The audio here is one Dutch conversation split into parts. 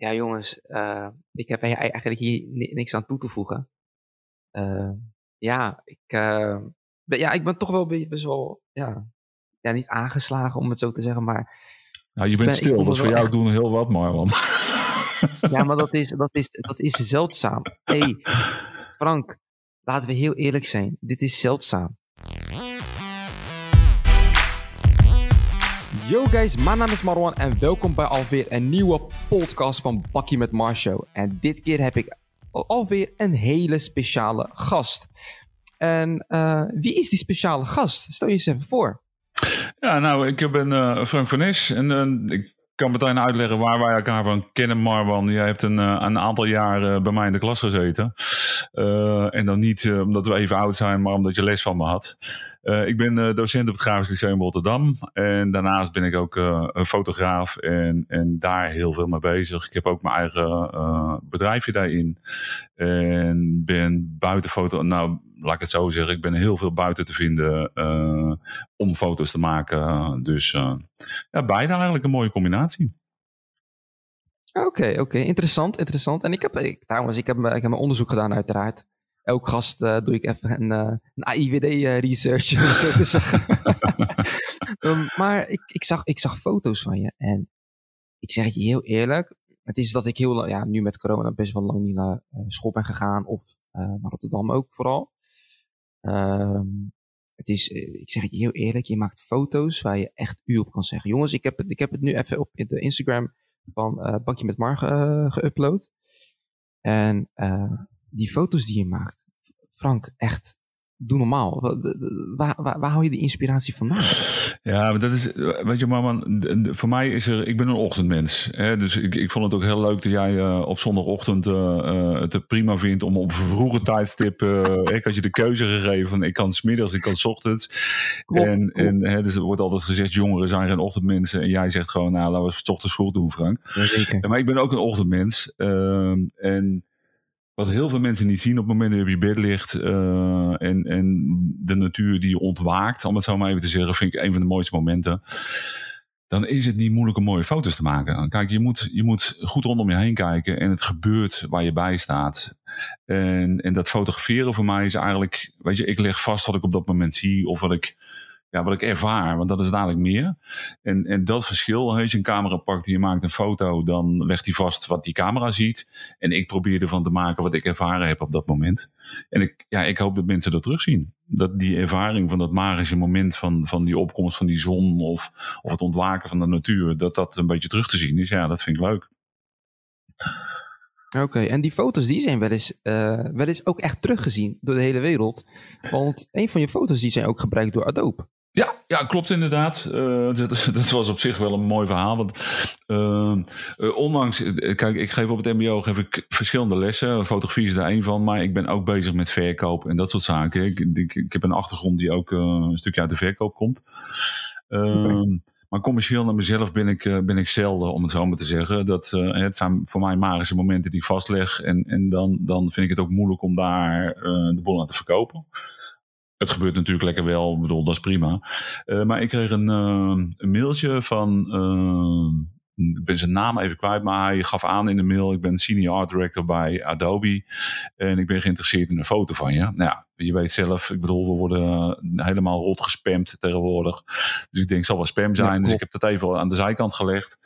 Ja, jongens, uh, ik heb eigenlijk hier niks aan toe te voegen. Uh, ja, ik, uh, ben, ja, ik ben toch wel best wel, ja, ja, niet aangeslagen om het zo te zeggen, maar... Nou, je bent stil, dat is voor jou echt... doen heel wat, Marwan. Ja, maar dat is, dat is, dat is zeldzaam. hey, Frank, laten we heel eerlijk zijn. Dit is zeldzaam. Yo guys, mijn naam is Marwan en welkom bij alweer een nieuwe podcast van Bakkie met Marshow. En dit keer heb ik alweer een hele speciale gast. En uh, wie is die speciale gast? Stel je eens even voor. Ja, nou, ik ben uh, Frank van Is en uh, ik kan meteen uitleggen waar wij elkaar van kennen, Marwan. Jij hebt een, eh, een aantal jaar eh, bij mij in de klas gezeten. Uh, en dan niet omdat we even oud zijn, maar omdat je les van me had. Ik ben docent op het Grafisch Lyceum Rotterdam. En daarnaast ben ik ook een fotograaf en, en daar heel veel mee bezig. Ik heb ook mijn eigen bedrijfje daarin. En ben buiten foto... Nou, laat ik het zo zeggen, ik ben heel veel buiten te vinden uh, om foto's te maken. Dus uh, ja, beide eigenlijk een mooie combinatie. Oké, okay, oké. Okay. Interessant, interessant. En ik heb, ik, trouwens, ik heb, ik heb mijn onderzoek gedaan uiteraard. Elk gast uh, doe ik even een, een AIVD-research, om het zo te zeggen. um, maar ik, ik, zag, ik zag foto's van je en ik zeg het je heel eerlijk. Het is dat ik heel ja, nu met corona best wel lang niet naar school ben gegaan of naar Rotterdam ook vooral. Um, het is, eh, ik zeg het je heel eerlijk, je maakt foto's waar je echt u op kan zeggen. Jongens, ik heb het, ik heb het nu even op de Instagram van uh, Bakje met Mar uh, geüpload. En uh, die foto's die je maakt, Frank, echt doe normaal. Waar, waar, waar hou je de inspiratie vandaan? Ja, maar dat is, weet je, man, voor mij is er, ik ben een ochtendmens. Hè, dus ik, ik vond het ook heel leuk dat jij uh, op zondagochtend uh, het prima vindt om op een vroege tijdstip, ik had je de keuze gegeven, ik kan smiddags, ik kan s ochtends. Klopt, en klopt. en hè, dus er wordt altijd gezegd, jongeren zijn geen ochtendmensen. En jij zegt gewoon, nou, laten we het s ochtends vroeg doen, Frank. Ja, zeker. Maar ik ben ook een ochtendmens. Ehm, en wat heel veel mensen niet zien op het moment dat je op je bed ligt. Uh, en, en de natuur die ontwaakt, om het zo maar even te zeggen, vind ik een van de mooiste momenten. Dan is het niet moeilijk om mooie foto's te maken. Kijk, je moet, je moet goed rondom je heen kijken en het gebeurt waar je bij staat. En, en dat fotograferen voor mij is eigenlijk, weet je, ik leg vast wat ik op dat moment zie of wat ik ja, wat ik ervaar, want dat is dadelijk meer. En, en dat verschil, als je een camera pakt en je maakt een foto, dan legt hij vast wat die camera ziet. En ik probeer ervan te maken wat ik ervaren heb op dat moment. En ik, ja, ik hoop dat mensen dat terugzien. Dat die ervaring van dat magische moment van, van die opkomst van die zon of, of het ontwaken van de natuur, dat dat een beetje terug te zien is. Ja, dat vind ik leuk. Oké, en die foto's die zijn wel eens, uh, wel eens ook echt teruggezien door de hele wereld. Want een van je foto's die zijn ook gebruikt door Adobe. Ja, ja, klopt inderdaad. Uh, dat, dat, was op zich wel een mooi verhaal. Want uh, uh, ondanks, kijk, ik geef op het MBO geef ik verschillende lessen. Fotografie is daar één van, maar ik ben ook bezig met verkoop en dat soort zaken. Ik, ik, ik heb een achtergrond die ook een stukje uit de verkoop komt. Okay. Maar commercieel naar mezelf ben ik, ben ik zelden, om het zo maar te zeggen. Dat, het zijn voor mij magische momenten die ik vastleg. En, en dan, dan vind ik het ook moeilijk om daar de bol aan te verkopen. Het gebeurt natuurlijk lekker wel, ik bedoel, dat is prima. Uh, maar ik kreeg een, uh, een mailtje van, uh, ik ben zijn naam even kwijt, maar hij gaf aan in de mail, ik ben senior art director bij Adobe en ik ben geïnteresseerd in een foto van je. Nou ja, je weet zelf, ik bedoel, we worden helemaal rot gespamd tegenwoordig. Dus ik denk, het zal wel spam zijn, ja, dus ik heb dat even aan de zijkant gelegd.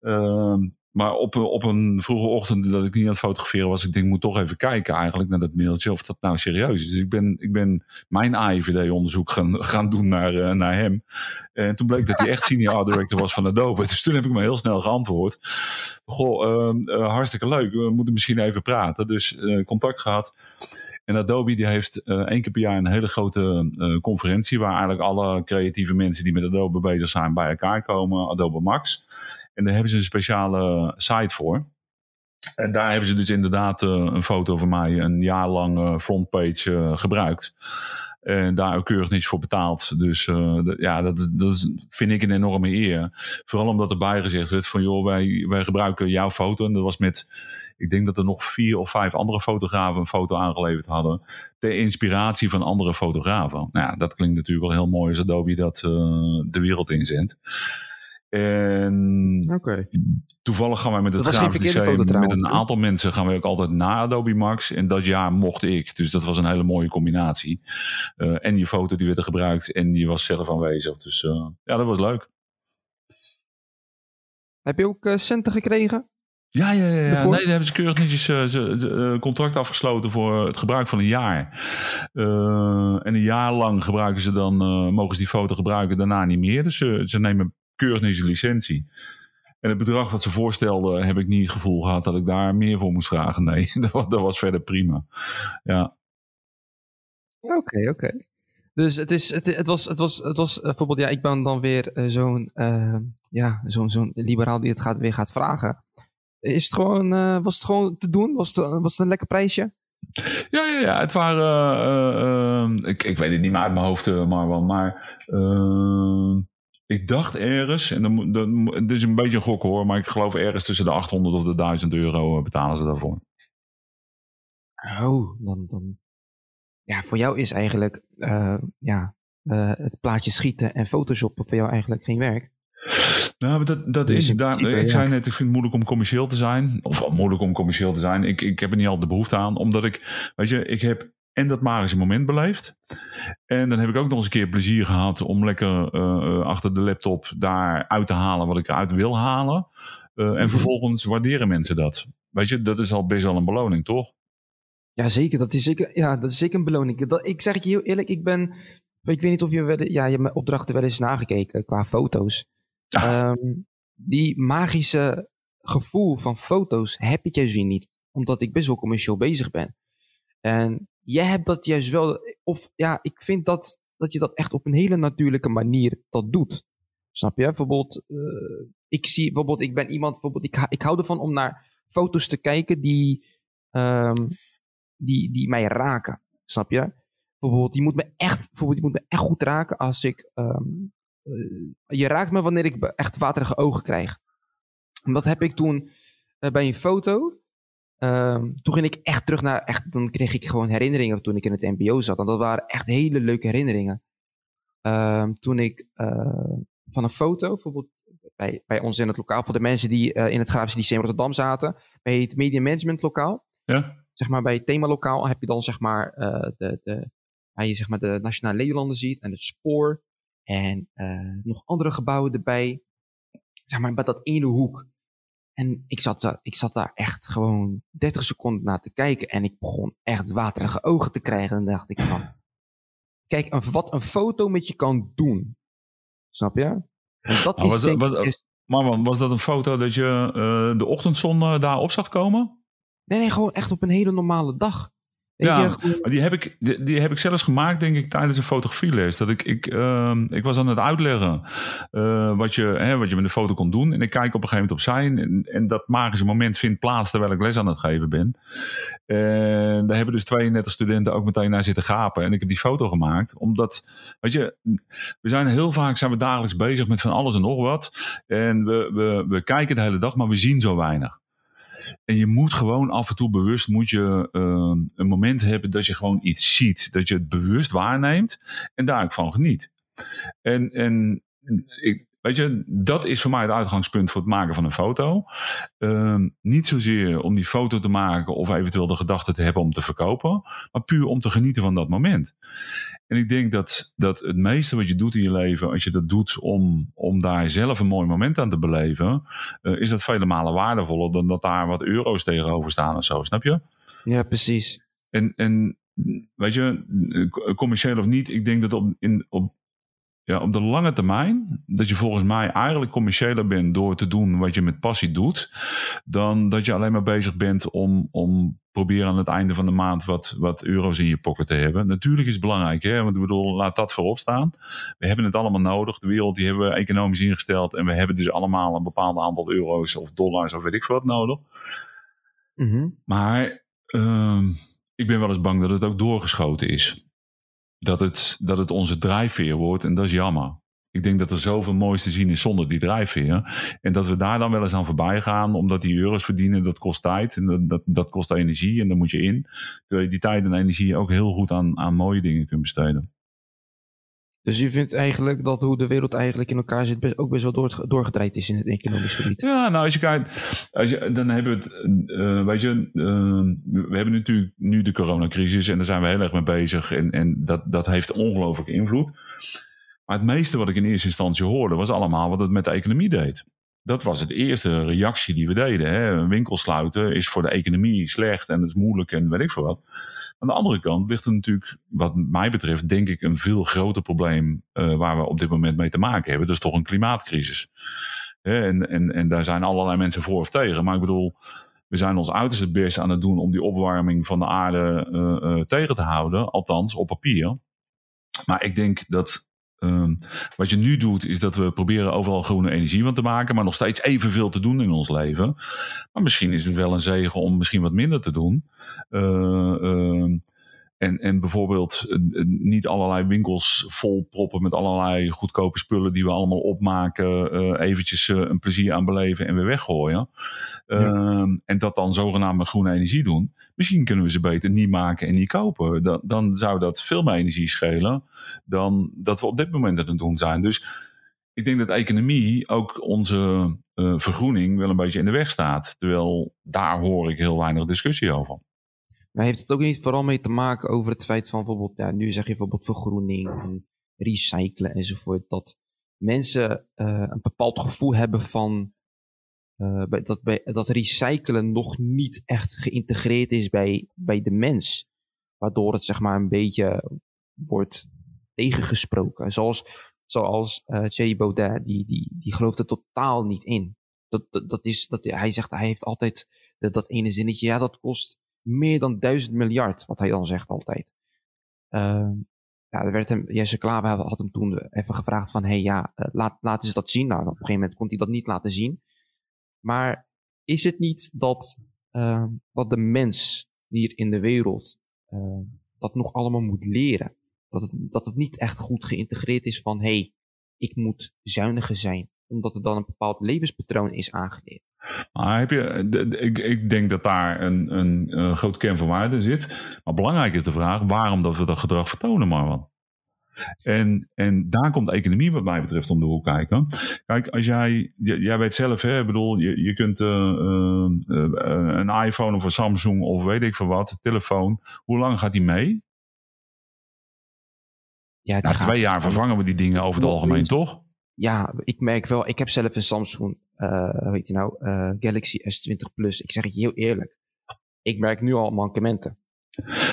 Ehm, maar op, op een vroege ochtend dat ik niet aan het fotograferen was, ik denk, moet toch even kijken eigenlijk naar dat mailtje of dat nou serieus is. Dus ik ben, ik ben mijn AIVD-onderzoek gaan, gaan doen naar, uh, naar hem. En toen bleek dat hij echt senior director was van Adobe. Dus toen heb ik me heel snel geantwoord. Goh, uh, uh, hartstikke leuk, we moeten misschien even praten. Dus contact gehad. En Adobe die heeft één keer per jaar een hele grote conferentie waar eigenlijk alle creatieve mensen die met Adobe bezig zijn bij elkaar komen. Adobe Max. En daar hebben ze een speciale site voor. En daar hebben ze dus inderdaad uh, een foto van mij een jaar lang uh, frontpage gebruikt. En daar ook keurig niets voor betaald. Dus ja, dat, dat vind ik een enorme eer. Vooral omdat erbij gezegd werd van joh, wij, wij gebruiken jouw foto. En dat was met, ik denk dat er nog vier of vijf andere fotografen een foto aangeleverd hadden. Ter inspiratie van andere fotografen. Nou ja, dat klinkt natuurlijk wel heel mooi als Adobe dat de wereld inzendt. En Oké. toevallig gaan wij met het grafisch met een aantal mensen gaan wij ook altijd naar Adobe Max. En dat jaar mocht ik. Dus dat was een hele mooie combinatie. Eh, en je foto die werd er gebruikt en je was zelf aanwezig. Dus eh, ja, dat was leuk. Heb je ook eh, centen gekregen? Ja, ja, ja. Nee, daar hebben ze keurig netjes eh, eh, contract afgesloten voor het gebruik van een jaar. Eh, en een jaar lang gebruiken ze dan, eh, mogen ze die foto gebruiken, daarna niet meer. Dus ze, ze nemen keurig netjes een licentie. En het bedrag wat ze voorstelden, heb ik niet het gevoel gehad dat ik daar meer voor moest vragen. Nee, dat was, dat was verder prima. Ja. Oké, oké. Dus het, is, het, het was, het was, het was eh, bijvoorbeeld, ja, ik ben dan weer eh, zo'n, eh, ja, zo'n, zo'n liberaal die het gaat, weer gaat vragen. Is het gewoon, eh, was het gewoon te doen? Was het, was het een lekker prijsje? Ja, ja, ja. Het waren. eh, eh, eh, ik, ik weet het niet meer uit mijn hoofd, uh, Marwan. Maar. Ik dacht ergens. En dan, moet- dan, het is een beetje een gok hoor. Maar ik geloof ergens tussen de 800 of de 1000 euro eh, betalen ze daarvoor. Oh, dan, dan. Ja, voor jou is eigenlijk, eh, ja, eh, het plaatje schieten en photoshoppen voor jou eigenlijk geen werk. Nou, dat, dat Dus is. Daar, ik zei net, ik vind het moeilijk om commercieel te zijn. Of moeilijk om commercieel te zijn. Ik, ik heb er niet al de behoefte aan. Omdat ik. Weet je, ik heb en dat magische moment beleefd. En dan heb ik ook nog eens een keer plezier gehad om lekker eh, achter de laptop daar uit te halen wat ik eruit wil halen. Eh, en Mhm. vervolgens waarderen mensen dat. Weet je, dat is al best wel een beloning, toch? Ja, zeker. Dat is zeker, ja, dat is zeker een beloning. Dat, ik zeg het je heel eerlijk, ik ben, ik weet niet of je, wel, ja, je mijn opdrachten wel eens nagekeken qua foto's. Ehm, die magische gevoel van foto's heb ik juist weer niet, omdat ik best wel commercieel bezig ben. En jij hebt dat juist wel, of ja, ik vind dat, dat je dat echt op een hele natuurlijke manier dat doet. Snap je? Bijvoorbeeld, eh, ik zie, bijvoorbeeld, ik ben iemand, bijvoorbeeld, ik, ik hou ervan om naar foto's te kijken die, ehm, die, die mij raken. Snap je? Bijvoorbeeld, die moet me echt, bijvoorbeeld, die moet me echt goed raken als ik. ehm, eh, je raakt me wanneer ik echt waterige ogen krijg. En dat heb ik toen eh, bij een foto. Ehm, toen ging ik echt terug naar. Echt, dan kreeg ik gewoon herinneringen toen ik in het MBO zat. En dat waren echt hele leuke herinneringen. Ehm, toen ik eh, van een foto, bijvoorbeeld bij, bij ons in het lokaal, voor de mensen die eh, in het Grafische Lyceum Rotterdam zaten, bij het Media Management lokaal Ja? zeg maar, bij het themalokaal heb je dan zeg maar, eh, de, de, waar je zeg maar, de Nationale Nederlanden ziet en het spoor en nog andere gebouwen erbij. Zeg maar, bij dat ene hoek. En ik zat, daar- ik zat daar echt gewoon 30 seconden naar te kijken en ik begon echt waterige ogen te krijgen. En dacht ik van, kijk, een, wat een foto met je kan doen. Snap je? En dat Nou, is, was was- Maar was dat een foto dat je eh, de ochtendzon eh, daar op zag komen? nee, nee, gewoon echt op een hele normale dag. Weet Ja, je, gewoon- die heb, ik, die, die heb ik zelfs gemaakt, denk ik, tijdens een fotografieles. Dat ik, ik, ehm, ik was aan het uitleggen eh, wat, je, hè, wat je met een foto kon doen. En ik kijk op een gegeven moment opzij. En, en dat magische moment vindt plaats terwijl ik les aan het geven ben. En daar hebben dus 32 studenten ook meteen naar zitten gapen. En ik heb die foto gemaakt. Omdat, weet je, we zijn heel vaak zijn we dagelijks bezig met van alles en nog wat. En we, we, we kijken de hele dag, maar we zien zo weinig. En je moet gewoon af en toe bewust moet je, ehm, een moment hebben dat je gewoon iets ziet. Dat je het bewust waarneemt en daar ook van geniet. En, en ik, weet je, dat is voor mij het uitgangspunt voor het maken van een foto. Ehm, niet zozeer om die foto te maken of eventueel de gedachte te hebben om te verkopen. Maar puur om te genieten van dat moment. En ik denk dat, dat het meeste wat je doet in je leven, als je dat doet om, om daar zelf een mooi moment aan te beleven, eh, is dat vele malen waardevoller dan dat daar wat euro's tegenover staan of zo, snap je? ja, precies. En, en weet je, commercieel of niet, ik denk dat op, in, op, ja, op de lange termijn, dat je volgens mij eigenlijk commerciëler bent door te doen wat je met passie doet, dan dat je alleen maar bezig bent om, om proberen aan het einde van de maand wat, wat euro's in je pocket te hebben. Natuurlijk is het belangrijk, hè? want ik bedoel, laat dat voorop staan. We hebben het allemaal nodig. De wereld die hebben we economisch ingesteld en we hebben dus allemaal een bepaald aantal euro's of dollars of weet ik veel wat nodig. Mhm. Maar ehm, ik ben wel eens bang dat het ook doorgeschoten is. Dat het, dat het onze drijfveer wordt en dat is jammer. Ik denk dat er zoveel moois te zien is zonder die drijfveer. En dat we daar dan wel eens aan voorbij gaan, omdat die euro's verdienen, dat kost tijd en dat, dat, dat kost energie en daar moet je in. Terwijl je die tijd en energie ook heel goed aan, aan mooie dingen kunt besteden. Dus u vindt eigenlijk dat hoe de wereld eigenlijk in elkaar zit ook best wel door, doorgedraaid is in het economisch gebied? Ja, nou als je kijkt, als je, dan hebben we het, uh, weet je, uh, we hebben natuurlijk nu de coronacrisis en daar zijn we heel erg mee bezig en, en dat, dat heeft ongelooflijk invloed. Maar het meeste wat ik in eerste instantie hoorde was allemaal wat het met de economie deed. Dat was het eerste reactie die we deden. Hè. Een winkel sluiten is voor de economie slecht en het is moeilijk en weet ik veel wat. Aan de andere kant ligt er natuurlijk, wat mij betreft, denk ik, een veel groter probleem uh, waar we op dit moment mee te maken hebben. Dat is toch een klimaatcrisis. En, en, en daar zijn allerlei mensen voor of tegen. Maar ik bedoel, we zijn ons uiterste best aan het doen om die opwarming van de aarde uh, uh, tegen te houden. Althans, op papier. Maar ik denk dat Um, wat je nu doet, is dat we proberen overal groene energie van te maken, maar nog steeds evenveel te doen in ons leven. Maar misschien is het wel een zegen om misschien wat minder te doen. Uh, en, en bijvoorbeeld uh, niet allerlei winkels vol proppen met allerlei goedkope spullen die we allemaal opmaken, uh, eventjes uh, een plezier aan beleven en weer weggooien. Ja. Ehm, en dat dan zogenaamd met groene energie doen. Misschien kunnen we ze beter niet maken en niet kopen. Dan, dan zou dat veel meer energie schelen dan dat we op dit moment aan het doen zijn. Dus ik denk dat economie ook onze vergroening wel een beetje in de weg staat. Terwijl daar hoor ik heel weinig discussie over. Maar heeft het ook niet vooral mee te maken over het feit van bijvoorbeeld, ja, nu zeg je bijvoorbeeld vergroening en recyclen enzovoort, dat mensen uh, een bepaald gevoel hebben van uh, dat, bij, dat recyclen nog niet echt geïntegreerd is bij, bij de mens. Waardoor het zeg maar een beetje wordt tegengesproken. Zoals, zoals uh, Thierry Baudet, die, die, die gelooft er totaal niet in. Dat, dat, dat is, dat, hij zegt, hij heeft altijd dat ene zinnetje, ja, dat kost meer dan duizend miljard, wat hij dan zegt altijd. Uh, ja, er werd hem, Jesse Klaver had hem toen even gevraagd van, hey ja, uh, laat, laat eens dat zien. Nou, op een gegeven moment kon hij dat niet laten zien. Maar is het niet dat, dat de mens hier in de wereld uh, dat nog allemaal moet leren? Dat het, dat het niet echt goed geïntegreerd is van, hey, ik moet zuiniger zijn, omdat er dan een bepaald levenspatroon is aangeleerd. Maar heb je, ik, ik denk dat daar een, een, een grote kern van waarde zit. Maar belangrijk is de vraag waarom dat we dat gedrag vertonen, Marwan. En, en daar komt de economie wat mij betreft om de hoek kijken. Kijk, als jij, jij weet zelf, hè, ik bedoel, je, je kunt uh, uh, een iPhone of een Samsung of weet ik veel wat, telefoon, hoe lang gaat die mee? Ja, Na twee jaar vervangen we die dingen over het algemeen, toch? Ja, ik merk wel, ik heb zelf een Samsung uh, hoe heet die nou, uh, Galaxy S20 Plus. Ik zeg het je heel eerlijk. Ik merk nu al mankementen.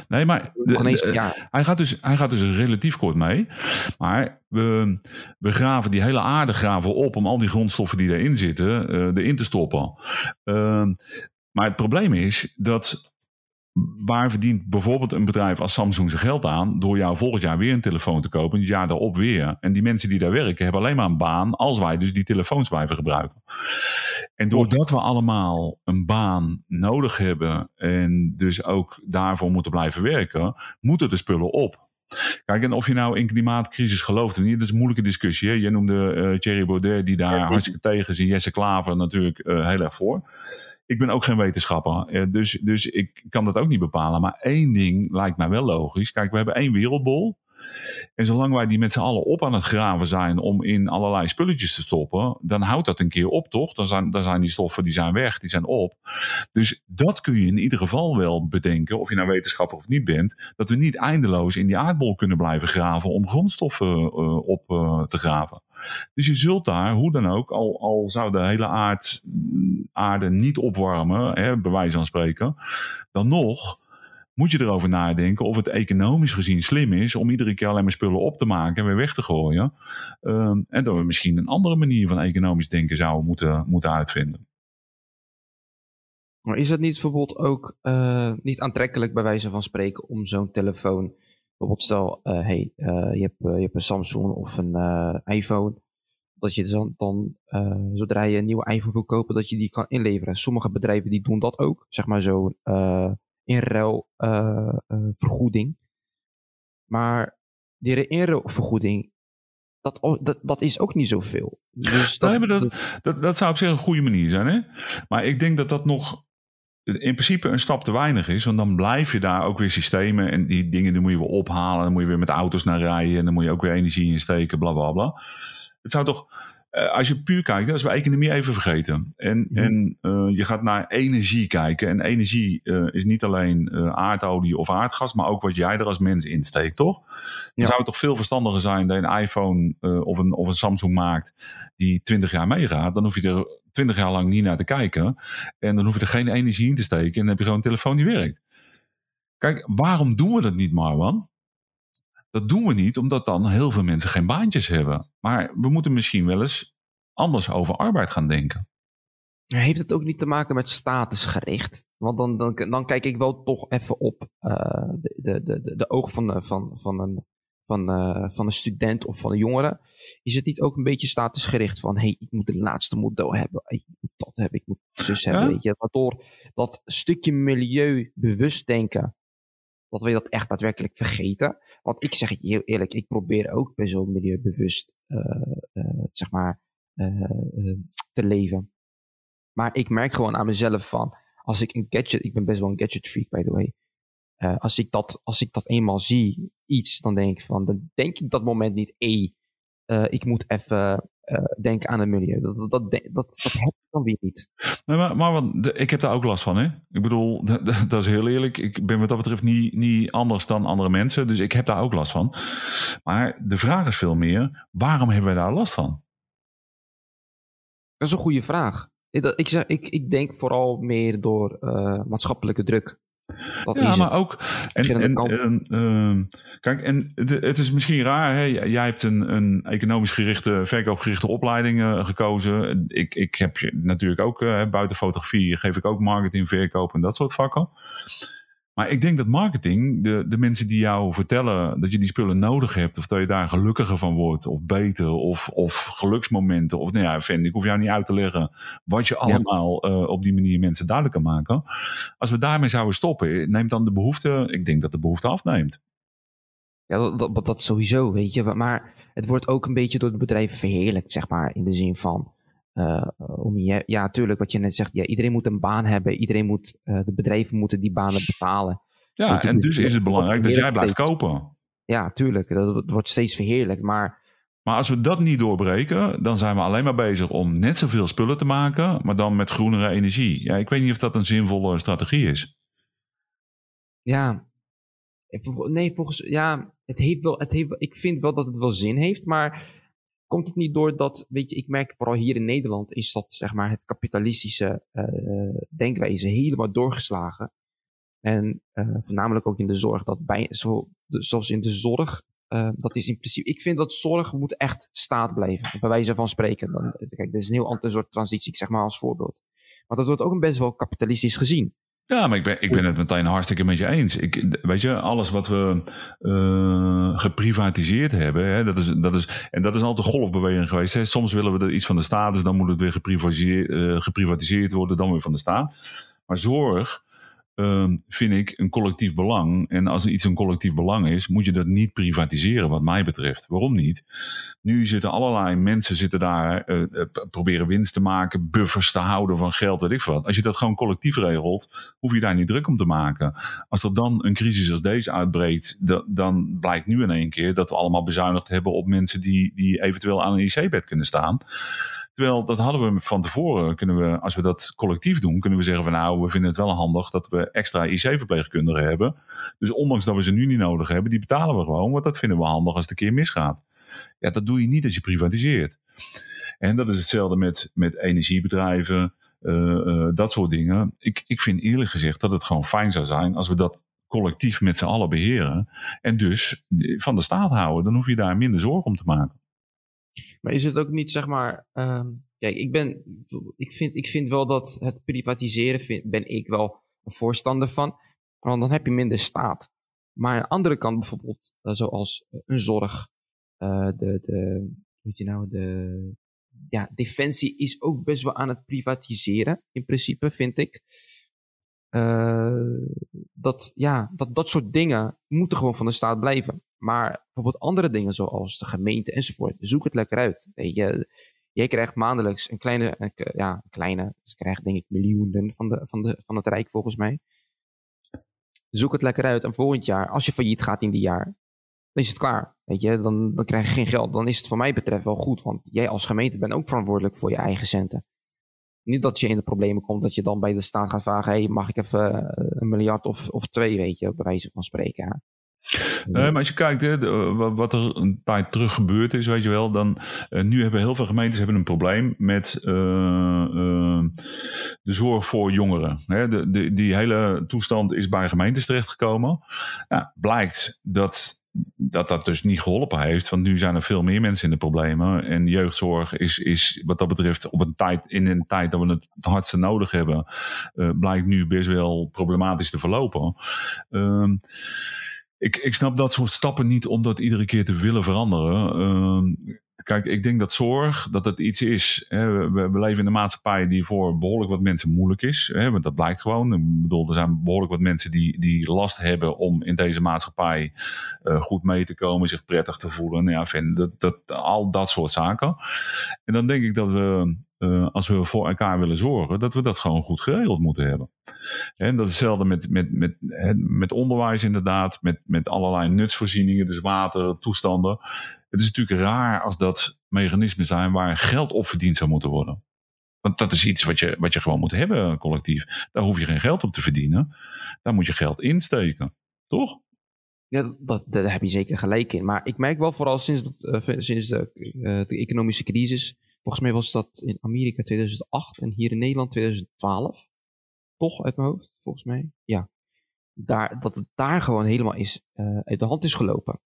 Nee, maar de, de, ja. hij, gaat dus, hij gaat dus relatief kort mee. Maar we, we graven die hele aarde graven op om al die grondstoffen die erin zitten, uh, erin te stoppen. Ehm, maar het probleem is dat waar verdient bijvoorbeeld een bedrijf als Samsung zijn geld aan door jou volgend jaar weer een telefoon te kopen, het jaar daarop weer. En die mensen die daar werken hebben alleen maar een baan als wij dus die telefoons blijven gebruiken. En doordat we allemaal een baan nodig hebben en dus ook daarvoor moeten blijven werken, moeten de spullen op. Kijk, en of je nou in klimaatcrisis gelooft of niet, dat is een moeilijke discussie. Hè? Jij noemde uh, Thierry Baudet, die daar hartstikke tegen is, en Jesse Klaver natuurlijk uh, heel erg voor. Ik ben ook geen wetenschapper, uh, dus, dus ik kan dat ook niet bepalen. Maar één ding lijkt mij wel logisch. Kijk, we hebben één wereldbol. En zolang wij die met z'n allen op aan het graven zijn om in allerlei spulletjes te stoppen, dan houdt dat een keer op, toch? Dan zijn, dan zijn die stoffen die zijn weg, die zijn op. Dus dat kun je in ieder geval wel bedenken, of je nou wetenschapper of niet bent, dat we niet eindeloos in die aardbol kunnen blijven graven om grondstoffen uh, op uh, te graven. Dus je zult daar, hoe dan ook, al, al zou de hele aard, aarde niet opwarmen, hè, bij wijze van spreken, dan nog moet je erover nadenken of het economisch gezien slim is om iedere keer alleen maar spullen op te maken en weer weg te gooien. Uh, en dat we misschien een andere manier van economisch denken zouden moeten, moeten uitvinden. Maar is het niet bijvoorbeeld ook uh, niet aantrekkelijk bij wijze van spreken om zo'n telefoon, bijvoorbeeld stel, uh, hey, uh, je, hebt, je hebt een Samsung of een iPhone, dat je dan, dan zodra je een nieuwe iPhone wil kopen, dat je die kan inleveren. Sommige bedrijven die doen dat ook, zeg maar zo'n in ruil uh, uh, vergoeding. Maar die inruilvergoeding, dat, dat, dat is ook niet zoveel. Dus dat, nee, dat, dat, dat, zou op zich een goede manier zijn. Hè? Maar ik denk dat dat nog in principe een stap te weinig is. Want dan blijf je daar ook weer systemen. En die dingen die moet je weer ophalen. Dan moet je weer met auto's naar rijden. En dan moet je ook weer energie insteken, bla bla bla. Het zou toch eh, als je puur kijkt, als we economie even vergeten. En, mhm. en uh, je gaat naar energie kijken. En energie uh, is niet alleen aardolie of aardgas, maar ook wat jij er als mens insteekt, toch? Dan zou het toch veel verstandiger zijn dat je een iPhone of, een, of een Samsung maakt die 20 jaar meegaat. Dan hoef je er 20 jaar lang niet naar te kijken. En dan hoef je er geen energie in te steken. En dan heb je gewoon een telefoon die werkt. Kijk, waarom doen we dat niet, Marwan? Dat doen we niet omdat dan heel veel mensen geen baantjes hebben. Maar we moeten misschien wel eens anders over arbeid gaan denken. Heeft het ook niet te maken met statusgericht? Want dan, dan, dan kijk ik wel toch even op uh, de, de, de, de oog van, van, van, een, van, uh, van een student of van een jongere. Is het niet ook een beetje statusgericht van: hey, ik moet de laatste model hebben, ik moet dat hebben, ik moet zus hebben. Weet je? Waardoor dat stukje milieubewust denken, dat we dat echt daadwerkelijk vergeten. Want ik zeg het je heel eerlijk, ik probeer ook best wel milieubewust, uh, uh, zeg maar, uh, te leven. Maar ik merk gewoon aan mezelf van, als ik een gadget, ik ben best wel een gadget freak by the way. als, ik dat, als ik dat eenmaal zie, iets, dan denk ik van, dan denk ik dat moment niet, hé, ik moet even uh, denken aan het milieu. Dat, dat, dat, dat, dat heb ik dan weer niet. Nee, maar, maar want, ik heb daar ook last van. Hè? Ik bedoel, dat, is heel eerlijk. Ik ben wat dat betreft niet, niet anders dan andere mensen. Dus ik heb daar ook last van. Maar de vraag is veel meer, waarom hebben wij daar last van? Dat is een goede vraag. Ik, ik, zeg, ik, ik denk vooral meer door uh, maatschappelijke druk ja, maar ook. En, en, en uh, kijk, en het is misschien raar. Hè? Jij hebt een, een economisch gerichte, verkoopgerichte opleiding uh, gekozen. Ik, ik heb natuurlijk ook uh, buiten fotografie geef ik ook marketing, verkoop en dat soort vakken. Maar ik denk dat marketing, de, de mensen die jou vertellen dat je die spullen nodig hebt, of dat je daar gelukkiger van wordt, of beter, of, of geluksmomenten, of nou ja, vind ik hoef jou niet uit te leggen wat je allemaal uh, op die manier mensen duidelijk kan maken. Als we daarmee zouden stoppen, neemt dan de behoefte, ik denk dat de behoefte afneemt. Ja, dat, dat, dat sowieso, weet je. Maar het wordt ook een beetje door de bedrijven verheerlijkt, zeg maar, in de zin van uh, om je, ja, tuurlijk, wat je net zegt, ja, iedereen moet een baan hebben, iedereen moet, uh, de bedrijven moeten die banen betalen. Ja, en dus is het belangrijk dat jij blijft kopen. Ja, tuurlijk, dat wordt steeds verheerlijkt, maar... Maar als we dat niet doorbreken, dan zijn we alleen maar bezig om net zoveel spullen te maken, maar dan met groenere energie. Ja, ik weet niet of dat een zinvolle strategie is. Ja, nee, volgens, ja, het heeft wel, het heeft, ik vind wel dat het wel zin heeft, maar Komt het niet door dat, weet je, ik merk vooral hier in Nederland is dat, zeg maar, het kapitalistische uh, denkwijze helemaal doorgeslagen. En uh, voornamelijk ook in de zorg, dat bij, zo, zoals in de zorg, uh, dat is in principe, ik vind dat zorg moet echt staat blijven, bij wijze van spreken. Dan, kijk, dit is een heel ander soort transitie, zeg maar als voorbeeld. Maar dat wordt ook best wel kapitalistisch gezien. Ja, maar ik ben, ik ben het meteen hartstikke met je eens. Ik, weet je, alles wat we uh, geprivatiseerd hebben, hè, dat is, dat is, en dat is altijd een golfbeweging geweest. Soms willen we er iets van de staat, dus dan moet het weer geprivatiseerd, uh, geprivatiseerd worden, dan weer van de staat. Maar zorg, uh, vind ik een collectief belang. En als iets een collectief belang is, moet je dat niet privatiseren, wat mij betreft. Waarom niet? Nu zitten allerlei mensen zitten daar, uh, proberen winst te maken, buffers te houden van geld, weet ik wat. Als je dat gewoon collectief regelt, hoef je daar niet druk om te maken. Als er dan een crisis als deze uitbreekt, dan blijkt nu in één keer dat we allemaal bezuinigd hebben op mensen die, die eventueel aan een IC-bed kunnen staan. Terwijl dat hadden we van tevoren, kunnen we, als we dat collectief doen, kunnen we zeggen van nou, we vinden het wel handig dat we extra IC-verpleegkundigen hebben. Dus ondanks dat we ze nu niet nodig hebben, die betalen we gewoon, want dat vinden we handig als het een keer misgaat. Ja, dat doe je niet als je privatiseert. En dat is hetzelfde met, met energiebedrijven, uh, uh, dat soort dingen. Ik, ik vind eerlijk gezegd dat het gewoon fijn zou zijn als we dat collectief met z'n allen beheren. En dus van de staat houden. Dan hoef je daar minder zorg om te maken. Maar is het ook niet, zeg maar. Um, kijk, ik, ben, ik, vind, ik vind wel dat het privatiseren vind, ben ik wel een voorstander van. Want dan heb je minder staat. Maar aan de andere kant bijvoorbeeld, uh, zoals een zorg, uh, de, de, weet je nou, de, ja, defensie is ook best wel aan het privatiseren, in principe, vind ik. Uh, dat, ja, dat, dat soort dingen moeten gewoon van de staat blijven. Maar bijvoorbeeld andere dingen zoals de gemeente enzovoort, zoek het lekker uit. Je, Jij krijgt maandelijks een kleine, een, ja, een kleine, ze krijgen denk ik miljoenen van, de, van, de, van het Rijk volgens mij. Zoek het lekker uit en volgend jaar, als je failliet gaat in die jaar, dan is het klaar. Weet je, dan, dan krijg je geen geld. Dan is het voor mij betreft wel goed, want jij als gemeente bent ook verantwoordelijk voor je eigen centen. Niet dat je in de problemen komt dat je dan bij de staat gaat vragen: hey, mag ik even eh, een miljard of, of twee, weet je, bij wijze van spreken. Nee, maar als je kijkt hè, wat er een tijd terug gebeurd is, weet je wel, dan nu hebben heel veel gemeentes hebben een probleem met de zorg voor jongeren. Hè, de, de, die hele toestand is bij gemeentes terechtgekomen. Nou, blijkt dat dat dat dus niet geholpen heeft. Want nu zijn er veel meer mensen in de problemen. En jeugdzorg is, is wat dat betreft op een tijd, in een tijd dat we het het hardste nodig hebben, uh, blijkt nu best wel problematisch te verlopen. Uh, ik, ik snap dat soort stappen niet om dat iedere keer te willen veranderen. Uh, Kijk, ik denk dat zorg, dat het iets is. Hè, we, leven in een maatschappij die voor behoorlijk wat mensen moeilijk is. Hè, want dat blijkt gewoon. Ik bedoel, er zijn behoorlijk wat mensen die, die last hebben om in deze maatschappij uh, goed mee te komen, zich prettig te voelen. Ja, vinden, dat, dat, al dat soort zaken. En dan denk ik dat we, uh, als we voor elkaar willen zorgen, dat we dat gewoon goed geregeld moeten hebben. En dat is hetzelfde met, met, met, met onderwijs inderdaad, met, met allerlei nutsvoorzieningen, dus water, toestanden. Het is natuurlijk raar als dat mechanismen zijn waar geld op verdiend zou moeten worden. Want dat is iets wat je, wat je gewoon moet hebben, collectief. Daar hoef je geen geld op te verdienen. Daar moet je geld insteken. Toch? Ja, dat, daar heb je zeker gelijk in. Maar ik merk wel vooral sinds, dat, uh, sinds de, uh, de, economische crisis. Volgens mij was dat in Amerika 2008 en hier in Nederland 2012. Toch uit mijn hoofd, volgens mij. Ja. Daar, dat het daar gewoon helemaal is, uh, uit de hand is gelopen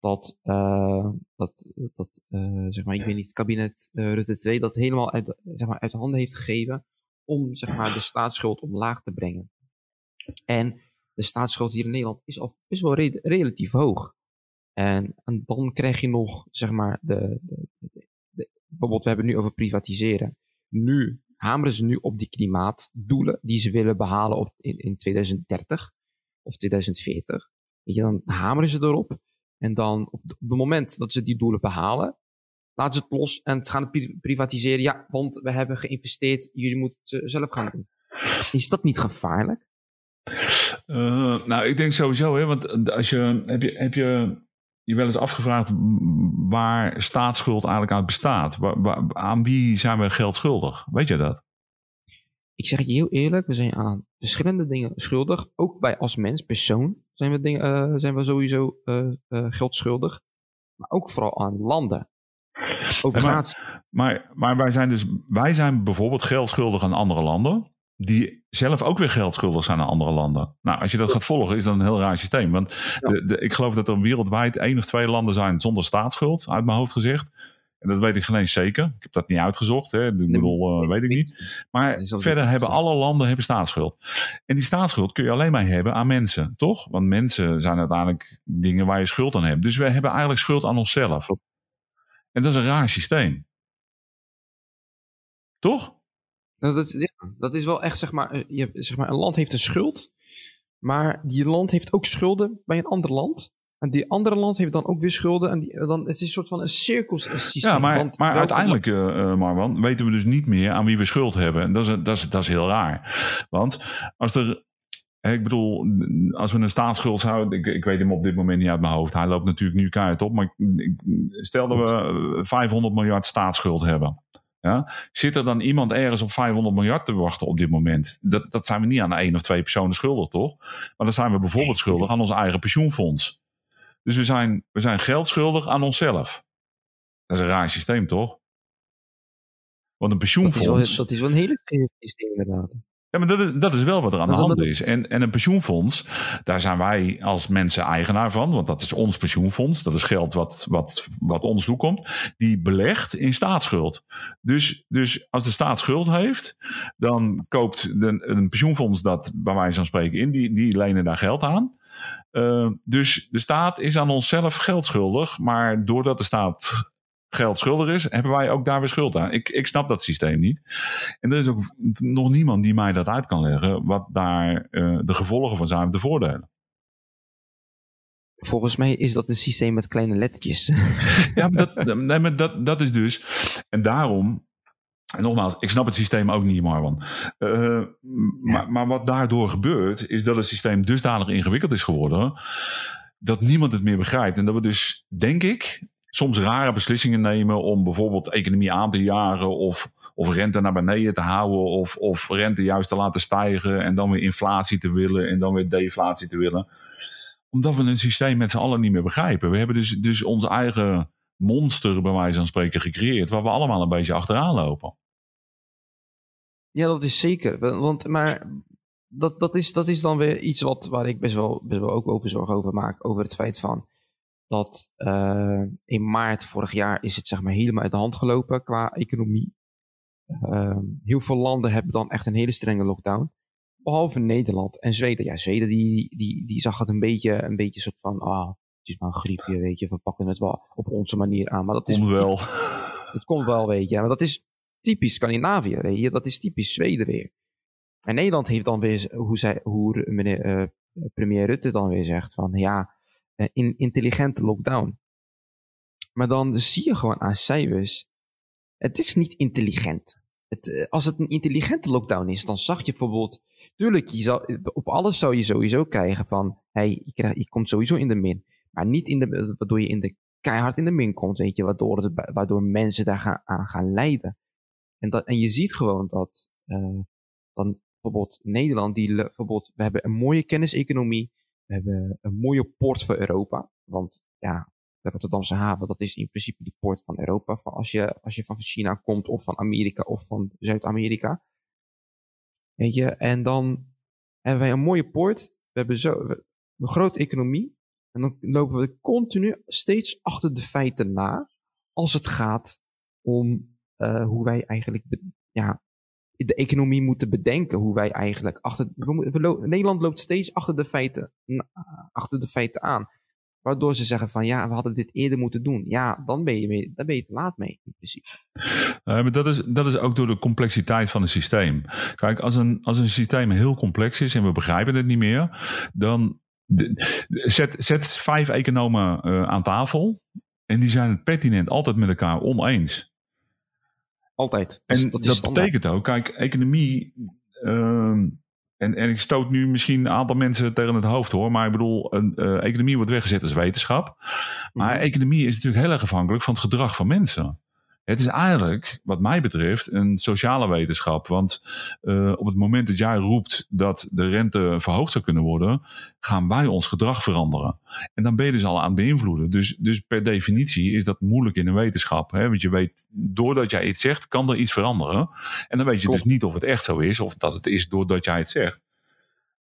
dat, uh, dat, dat uh, zeg maar, ik weet niet, kabinet Rutte 2 dat helemaal uit, zeg maar, uit de handen heeft gegeven om zeg maar, de staatsschuld omlaag te brengen. En de staatsschuld hier in Nederland is al best wel re relatief hoog. En, en, dan krijg je nog, zeg maar, de, de, bijvoorbeeld, we hebben het nu over privatiseren. Nu hameren ze nu op die klimaatdoelen die ze willen behalen op, in, in 2030 of 2040. Weet je, dan hameren ze erop. En dan op het moment dat ze die doelen behalen, laten ze het los en gaan het privatiseren. Ja, want we hebben geïnvesteerd, jullie moeten het zelf gaan doen. Is dat niet gevaarlijk? Uh, nou, ik denk sowieso, hè, want als je, heb, je, heb je je wel eens afgevraagd waar staatsschuld eigenlijk uit bestaat? Waar, waar, aan wie zijn we geld schuldig? Weet je dat? Ik zeg het je heel eerlijk, we zijn aan verschillende dingen schuldig. Ook wij als mens, persoon, zijn we, dingen, uh, zijn we sowieso uh, uh, geld schuldig. Maar ook vooral aan landen. Ook maar, maar, maar, wij zijn dus wij zijn bijvoorbeeld geld schuldig aan andere landen. Die zelf ook weer geld schuldig zijn aan andere landen. Nou, als je dat gaat volgen, is dat een heel raar systeem. Want ja. de, de, ik geloof dat er wereldwijd één of twee landen zijn zonder staatsschuld, uit mijn hoofd gezegd. En dat weet ik geen eens zeker. Ik heb dat niet uitgezocht. Hè. Ik bedoel, uh, weet ik niet. Maar verder hebben alle landen hebben staatsschuld. En die staatsschuld kun je alleen maar hebben aan mensen, toch? Want mensen zijn uiteindelijk dingen waar je schuld aan hebt. Dus we hebben eigenlijk schuld aan onszelf. En dat is een raar systeem. Toch? Nou, dat, ja, dat is wel echt, zeg maar, eh, je, zeg maar, een land heeft een schuld. Maar die land heeft ook schulden bij een ander land. En die andere land heeft dan ook weer schulden. En die, dan, het is een soort van een cirkelsysteem. Ja, maar, maar uiteindelijk, uh, Marwan, weten we dus niet meer aan wie we schuld hebben. En dat is, dat is, dat is heel raar. Want als er ik bedoel, als we een staatsschuld zouden. Ik, ik, weet hem op dit moment niet uit mijn hoofd. Hij loopt natuurlijk nu keihard op. Maar stel dat we 500 miljard staatsschuld hebben. Ja? Zit er dan iemand ergens op 500 miljard te wachten op dit moment? Dat, dat zijn we niet aan één of twee personen schuldig, toch? Maar dan zijn we bijvoorbeeld schuldig aan ons eigen pensioenfonds. Dus we zijn, we zijn geld schuldig aan onszelf. Dat is een raar systeem, toch? Want een pensioenfonds. Dat is wel, dat is wel een hele systeem, inderdaad. Ja, maar dat is, dat is wel wat er aan de hand is. En, en een pensioenfonds, daar zijn wij als mensen eigenaar van, want dat is ons pensioenfonds. Dat is geld wat, wat, wat ons toekomt. Die belegt in staatsschuld. Dus, dus als de staat schuld heeft, dan koopt de, een pensioenfonds dat bij wijze van spreken in. Die, die lenen daar geld aan. Uh, dus de staat is aan onszelf geld schuldig. Maar doordat de staat geld schuldig is, hebben wij ook daar weer schuld aan. Ik, ik snap dat systeem niet. En er is ook nog niemand die mij dat uit kan leggen. Wat daar uh, de gevolgen van zijn, de voordelen. Volgens mij is dat een systeem met kleine lettertjes. ja, maar dat, nee, maar dat, dat is dus. En daarom. En nogmaals, ik snap het systeem ook niet, Marwan. Uh, maar, maar wat daardoor gebeurt, is dat het systeem dusdanig ingewikkeld is geworden. dat niemand het meer begrijpt. En dat we dus, denk ik, soms rare beslissingen nemen om bijvoorbeeld economie aan te jagen of, of rente naar beneden te houden of, of rente juist te laten stijgen en dan weer inflatie te willen en dan weer deflatie te willen. Omdat we een systeem met z'n allen niet meer begrijpen. We hebben dus, dus ons eigen monster bij wijze van spreken gecreëerd waar we allemaal een beetje achteraan lopen. Ja, dat is zeker. Want, maar dat, dat, is, dat is dan weer iets wat, waar ik best wel, best wel ook over zorg over maak. Over het feit van dat uh, in maart vorig jaar is het zeg maar helemaal uit de hand gelopen qua economie. Uh, heel veel landen hebben dan echt een hele strenge lockdown. Behalve Nederland en Zweden. Ja, Zweden die, die, die zag het een beetje, een beetje soort van, ah, het is maar een griepje, weet je, we pakken het wel op onze manier aan. Maar dat is komt wel. Het komt wel, weet je. Maar dat is typisch Scandinavië, weet je. Dat is typisch Zweden weer. En Nederland heeft dan weer, hoe, zij, hoe meneer, uh, premier Rutte dan weer zegt, van ja, in intelligente lockdown. Maar dan zie je gewoon aan cijfers, het is niet intelligent. Het, uh, als het een intelligente lockdown is, dan zag je bijvoorbeeld, tuurlijk, je op alles zou je sowieso krijgen van, hey, je, krijgt, je komt sowieso in de min. Maar niet in de, waardoor je in de, keihard in de min komt, weet je, waardoor, waardoor mensen daar gaan, aan gaan lijden. En, dat, en je ziet gewoon dat, uh, dan bijvoorbeeld Nederland, die, bijvoorbeeld, we hebben een mooie kenniseconomie, we hebben een mooie poort voor Europa. Want ja, de Rotterdamse haven, dat is in principe de poort van Europa. Van als, je, als je van China komt, of van Amerika, of van Zuid-Amerika. Weet je, en dan hebben wij een mooie poort. We hebben zo een grote economie. En dan lopen we continu steeds achter de feiten na. Als het gaat om uh, hoe wij eigenlijk ja, de economie moeten bedenken. Hoe wij eigenlijk achter. We, Nederland loopt steeds achter de feiten, achter de feiten aan. Waardoor ze zeggen van ja, we hadden dit eerder moeten doen. Ja, dan ben je, mee, dan ben je te laat mee in principe. Uh, maar dat is, dat is ook door de complexiteit van het systeem. Kijk, als een, als een systeem heel complex is en we begrijpen het niet meer, dan zet, zet vijf economen uh, aan tafel. En die zijn het pertinent altijd met elkaar oneens. Altijd. En dat, dat betekent ook, kijk, economie. Uh, en, en ik stoot nu misschien een aantal mensen tegen het hoofd hoor. Maar ik bedoel, een, uh, economie wordt weggezet als wetenschap. Maar -hmm. economie is natuurlijk heel erg afhankelijk van het gedrag van mensen. Het is eigenlijk, wat mij betreft, een sociale wetenschap. Want uh, op het moment dat jij roept dat de rente verhoogd zou kunnen worden, gaan wij ons gedrag veranderen. En dan ben je dus al aan het beïnvloeden. Dus, dus per definitie is dat moeilijk in een wetenschap. Hè? Want je weet, doordat jij iets zegt, kan er iets veranderen. En dan weet je Klopt. dus niet of het echt zo is, of dat het is doordat jij het zegt.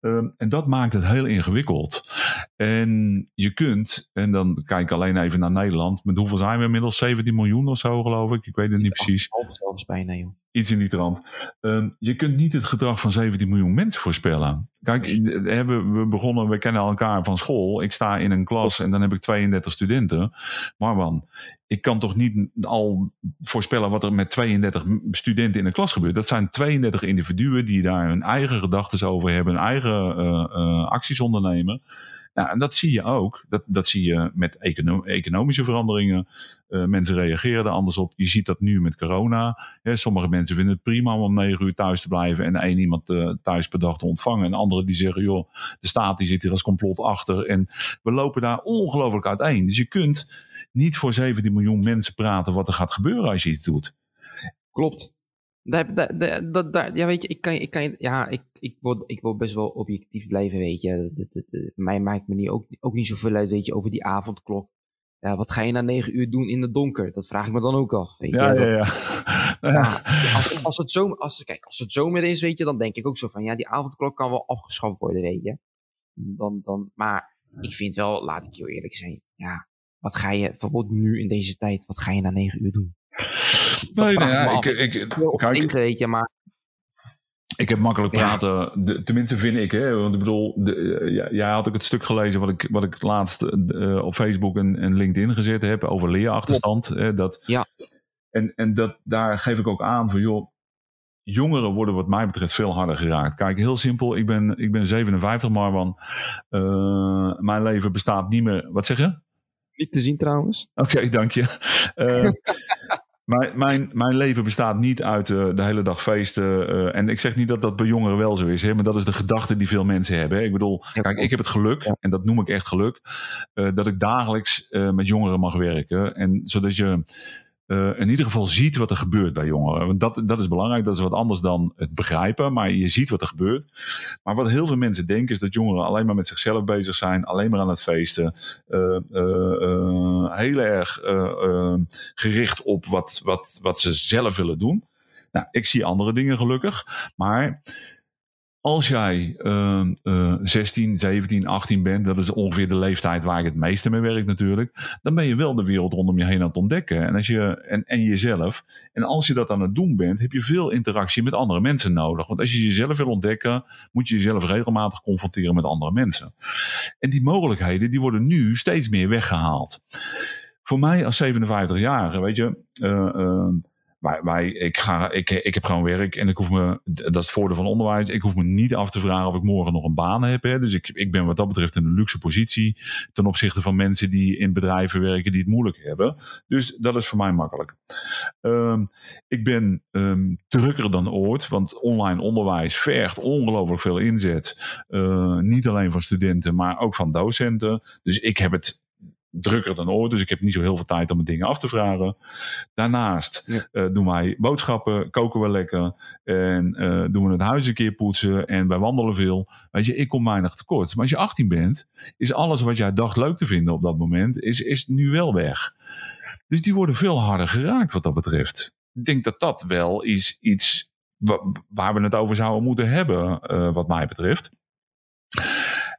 Um, en dat maakt het heel ingewikkeld. En je kunt, en dan kijk ik alleen even naar Nederland, met hoeveel zijn we inmiddels? 17 miljoen of zo, geloof ik. Ik weet het niet precies. zelfs bijna, joh. Iets in die trant. Um, je kunt niet het gedrag van 17 miljoen mensen voorspellen. Kijk, hebben we begonnen, we kennen elkaar van school. Ik sta in een klas en dan heb ik 32 studenten. Maar man, ik kan toch niet al voorspellen wat er met 32 studenten in een klas gebeurt. Dat zijn 32 individuen die daar hun eigen gedachten over hebben, hun eigen uh, uh, acties ondernemen. Nou, en dat zie je ook. Dat, dat zie je met econo economische veranderingen. Uh, mensen reageren er anders op. Je ziet dat nu met corona. Sommige mensen vinden het prima om negen uur thuis te blijven en één iemand uh, thuis per dag te ontvangen. En anderen die zeggen, joh, de staat die zit hier als complot achter. En we lopen daar ongelooflijk uiteen. Dus je kunt niet voor 17 miljoen mensen praten wat er gaat gebeuren als je iets doet. Klopt. Daar, daar, daar, daar, ja, weet je, ik kan, ik kan, ja, ik, ik, wil, ik wil best wel objectief blijven, weet je. Dat, dat, dat, mij maakt me niet, ook, ook niet zoveel uit, weet je, over die avondklok. Ja, wat ga je na negen uur doen in het donker? Dat vraag ik me dan ook af. Weet ja, je? ja, ja. ja als, als, het zomer, als, kijk, als het zomer is, weet je, dan denk ik ook zo van, ja, die avondklok kan wel afgeschaft worden, weet je. Dan, dan, maar ik vind wel, laat ik heel eerlijk zijn, ja, wat ga je, bijvoorbeeld nu in deze tijd, wat ga je na negen uur doen? Nee, nee, ja, ik, ik, ik kijk, eten, weet je, maar... Ik heb makkelijk praten, ja. de, tenminste vind ik, hè, want ik bedoel, de, ja, jij had ook het stuk gelezen wat ik, wat ik laatst uh, op Facebook en, en LinkedIn gezet heb over leerachterstand. Hè, dat, ja. En, en dat, daar geef ik ook aan van, joh, jongeren worden wat mij betreft veel harder geraakt. Kijk, heel simpel. Ik ben, ik ben 57, Marwan. Uh, mijn leven bestaat niet meer... Wat zeg je? Niet te zien trouwens. Oké, dank je. Uh, mijn, mijn, mijn leven bestaat niet uit uh, de hele dag feesten. Uh, en ik zeg niet dat dat bij jongeren wel zo is, hè, maar dat is de gedachte die veel mensen hebben. Hè. Ik bedoel, kijk, ik heb het geluk, en dat noem ik echt geluk, uh, dat ik dagelijks met jongeren mag werken. En zodat je uh, in ieder geval ziet wat er gebeurt bij jongeren. Want dat, dat is belangrijk, dat is wat anders dan het begrijpen, maar je ziet wat er gebeurt. Maar wat heel veel mensen denken is dat jongeren alleen maar met zichzelf bezig zijn, alleen maar aan het feesten, uh, heel erg gericht op wat, wat, wat ze zelf willen doen. Nou, ik zie andere dingen gelukkig, maar als jij uh, uh, 16, 17, 18 bent, dat is ongeveer de leeftijd waar ik het meeste mee werk natuurlijk, dan ben je wel de wereld rondom je heen aan het ontdekken. En, als je, en, en jezelf. En als je dat aan het doen bent, heb je veel interactie met andere mensen nodig. Want als je jezelf wil ontdekken, moet je jezelf regelmatig confronteren met andere mensen. En die mogelijkheden, die worden nu steeds meer weggehaald. Voor mij als 57-jarige, weet je, uh, wij, wij, ik, ga, ik, ik heb gewoon werk en ik hoef me, dat is het voordeel van onderwijs, ik hoef me niet af te vragen of ik morgen nog een baan heb. Hè. Dus ik, ik ben wat dat betreft in een luxe positie ten opzichte van mensen die in bedrijven werken die het moeilijk hebben. Dus dat is voor mij makkelijk. Um, ik ben um, drukker dan ooit, want online onderwijs vergt ongelooflijk veel inzet. Uh, niet alleen van studenten, maar ook van docenten. Dus ik heb het drukker dan ooit. Dus ik heb niet zo heel veel tijd om mijn dingen af te vragen. Daarnaast ja. uh, doen wij boodschappen, koken we lekker. En uh, doen we het huis een keer poetsen. En wij wandelen veel. Weet je, ik kom weinig tekort. Maar als je 18 bent, is alles wat jij dacht leuk te vinden op dat moment, is, is nu wel weg. Dus die worden veel harder geraakt wat dat betreft. Ik denk dat dat wel is iets waar we het over zouden moeten hebben, uh, wat mij betreft.